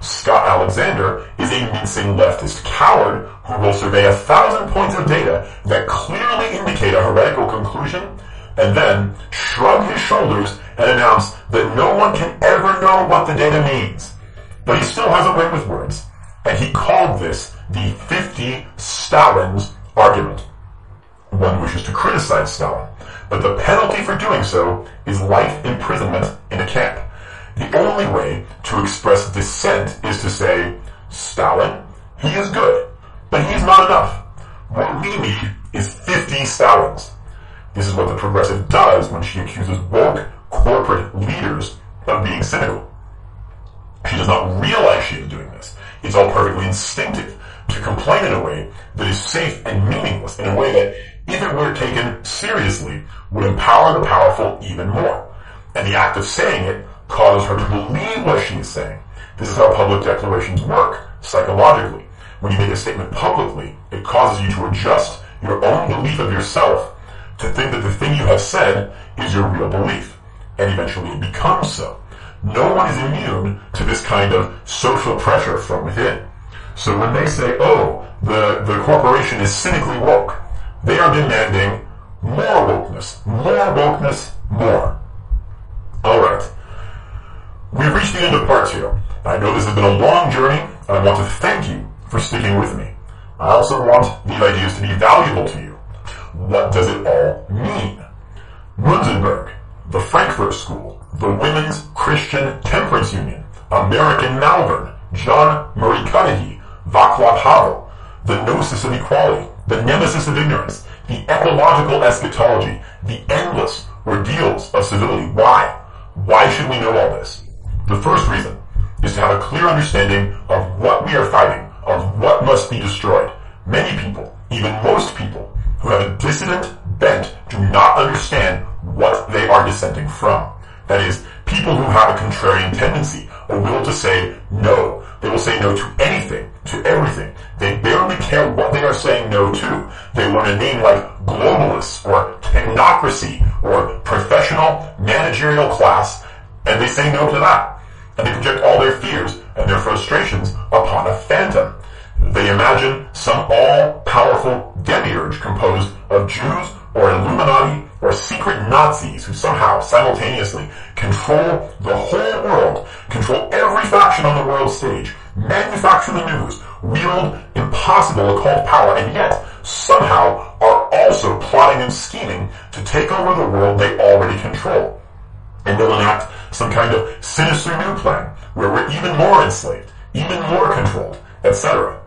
Scott Alexander is a mincing leftist coward who will survey a thousand points of data that clearly indicate a heretical conclusion and then shrug his shoulders and announce that no one can ever know what the data means. But he still has a way with words, and he called this the 50 Stalins argument. One wishes to criticize Stalin, but the penalty for doing so is life imprisonment in a camp. The only way to express dissent is to say, Stalin, he is good, but he is not enough. What we need is 50 Stalins. This is what the progressive does when she accuses woke corporate leaders of being cynical. She does not realize she is doing this. It's all perfectly instinctive to complain in a way that is safe and meaningless, in a way that, if it were taken seriously, would empower the powerful even more. And the act of saying it causes her to believe what she is saying. This is how public declarations work, psychologically. When you make a statement publicly, it causes you to adjust your own belief of yourself to think that the thing you have said is your real belief. And eventually it becomes so. No one is immune to this kind of social pressure from within. So when they say, oh, the, the corporation is cynically woke, they are demanding more wokeness, more wokeness, more. Alright. We've reached the end of part two. I know this has been a long journey, and I want to thank you for sticking with me. I also want these ideas to be valuable to you. What does it all mean? Munzenberg, the Frankfurt School, the Women's Christian Temperance Union, American Malvern, John Murray Cuddihy, Vaclav Havel, the Gnosis of Equality, the Nemesis of Ignorance, the Ecological Eschatology, the endless ordeals of civility. Why? Why should we know all this? The first reason is to have a clear understanding of what we are fighting, of what must be destroyed. Many people, even most people, who have a dissident bent do not understand what they are dissenting from. That is, people who have a contrarian tendency, a will to say no. They will say no to anything, to everything. They barely care what they are saying no to. They learn a name like globalists or technocracy or professional managerial class, and they say no to that. And they project all their fears and their frustrations upon a phantom. They imagine some all-powerful demiurge composed of Jews or Illuminati or secret Nazis who somehow simultaneously control the whole world, control every faction on the world stage, manufacture the news, wield impossible occult power, and yet somehow are also plotting and scheming to take over the world they already control. And they'll enact some kind of sinister new plan where we're even more enslaved, even more controlled, etc.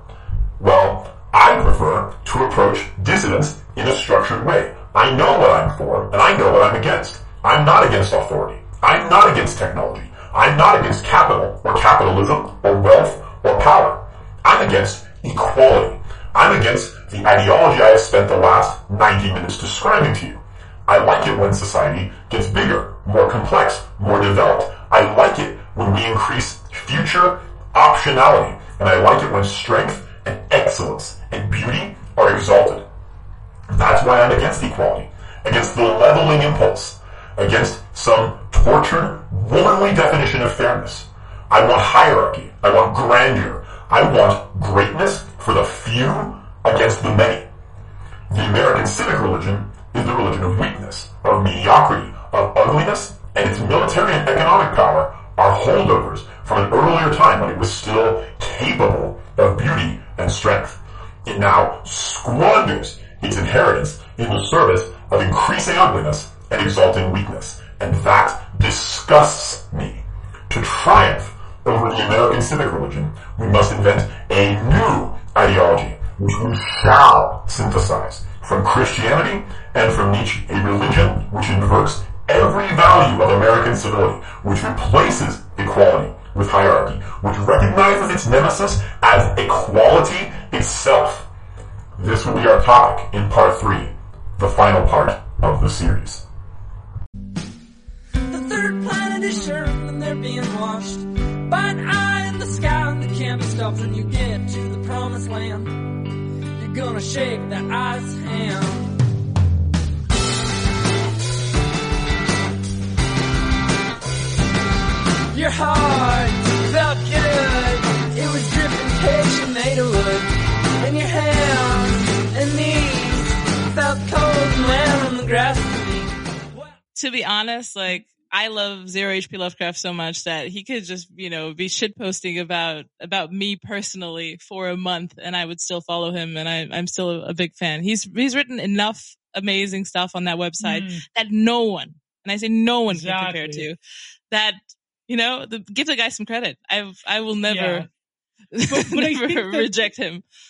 Well, I prefer to approach dissidents in a structured way. I know what I'm for, and I know what I'm against. I'm not against authority. I'm not against technology. I'm not against capital, or capitalism, or wealth, or power. I'm against equality. I'm against the ideology I have spent the last 90 minutes describing to you. I like it when society gets bigger, more complex, more developed. I like it when we increase future optionality. And I like it when strength and excellence and beauty are exalted. That's why I'm against equality, against the leveling impulse, against some tortured, womanly definition of fairness. I want hierarchy. I want grandeur. I want greatness for the few against the many. The American civic religion is the religion of weakness, of mediocrity, of ugliness, and its military and economic power are holdovers from an earlier time when it was still capable of beauty and strength. It now squanders its inheritance in the service of increasing ugliness and exalting weakness. And that disgusts me. To triumph over the American civic religion, we must invent a new ideology, which we shall synthesize from Christianity and from Nietzsche, a religion which inverts every value of American civility, which replaces equality with hierarchy, which recognizes its nemesis as equality itself. This will be our topic in part three, the final part of the series. The third planet is sure and they're being watched by an eye in the sky and the can't be when you get to the promised land. You're gonna shake that eye's hand. Your heart felt good. It was dripping cage made of wood. And your hands and knees felt cold and lamb on the grass to be honest, like I love Zero HP Lovecraft so much that he could just, you know, be shit posting about, about me personally for a month and I would still follow him and I, I'm still a, big fan. He's, he's written enough amazing stuff on that website Mm. that no one, and I say no one can compare Exactly. to that, you know, the, give the guy some credit. I, I will never, Yeah. but I never reject him.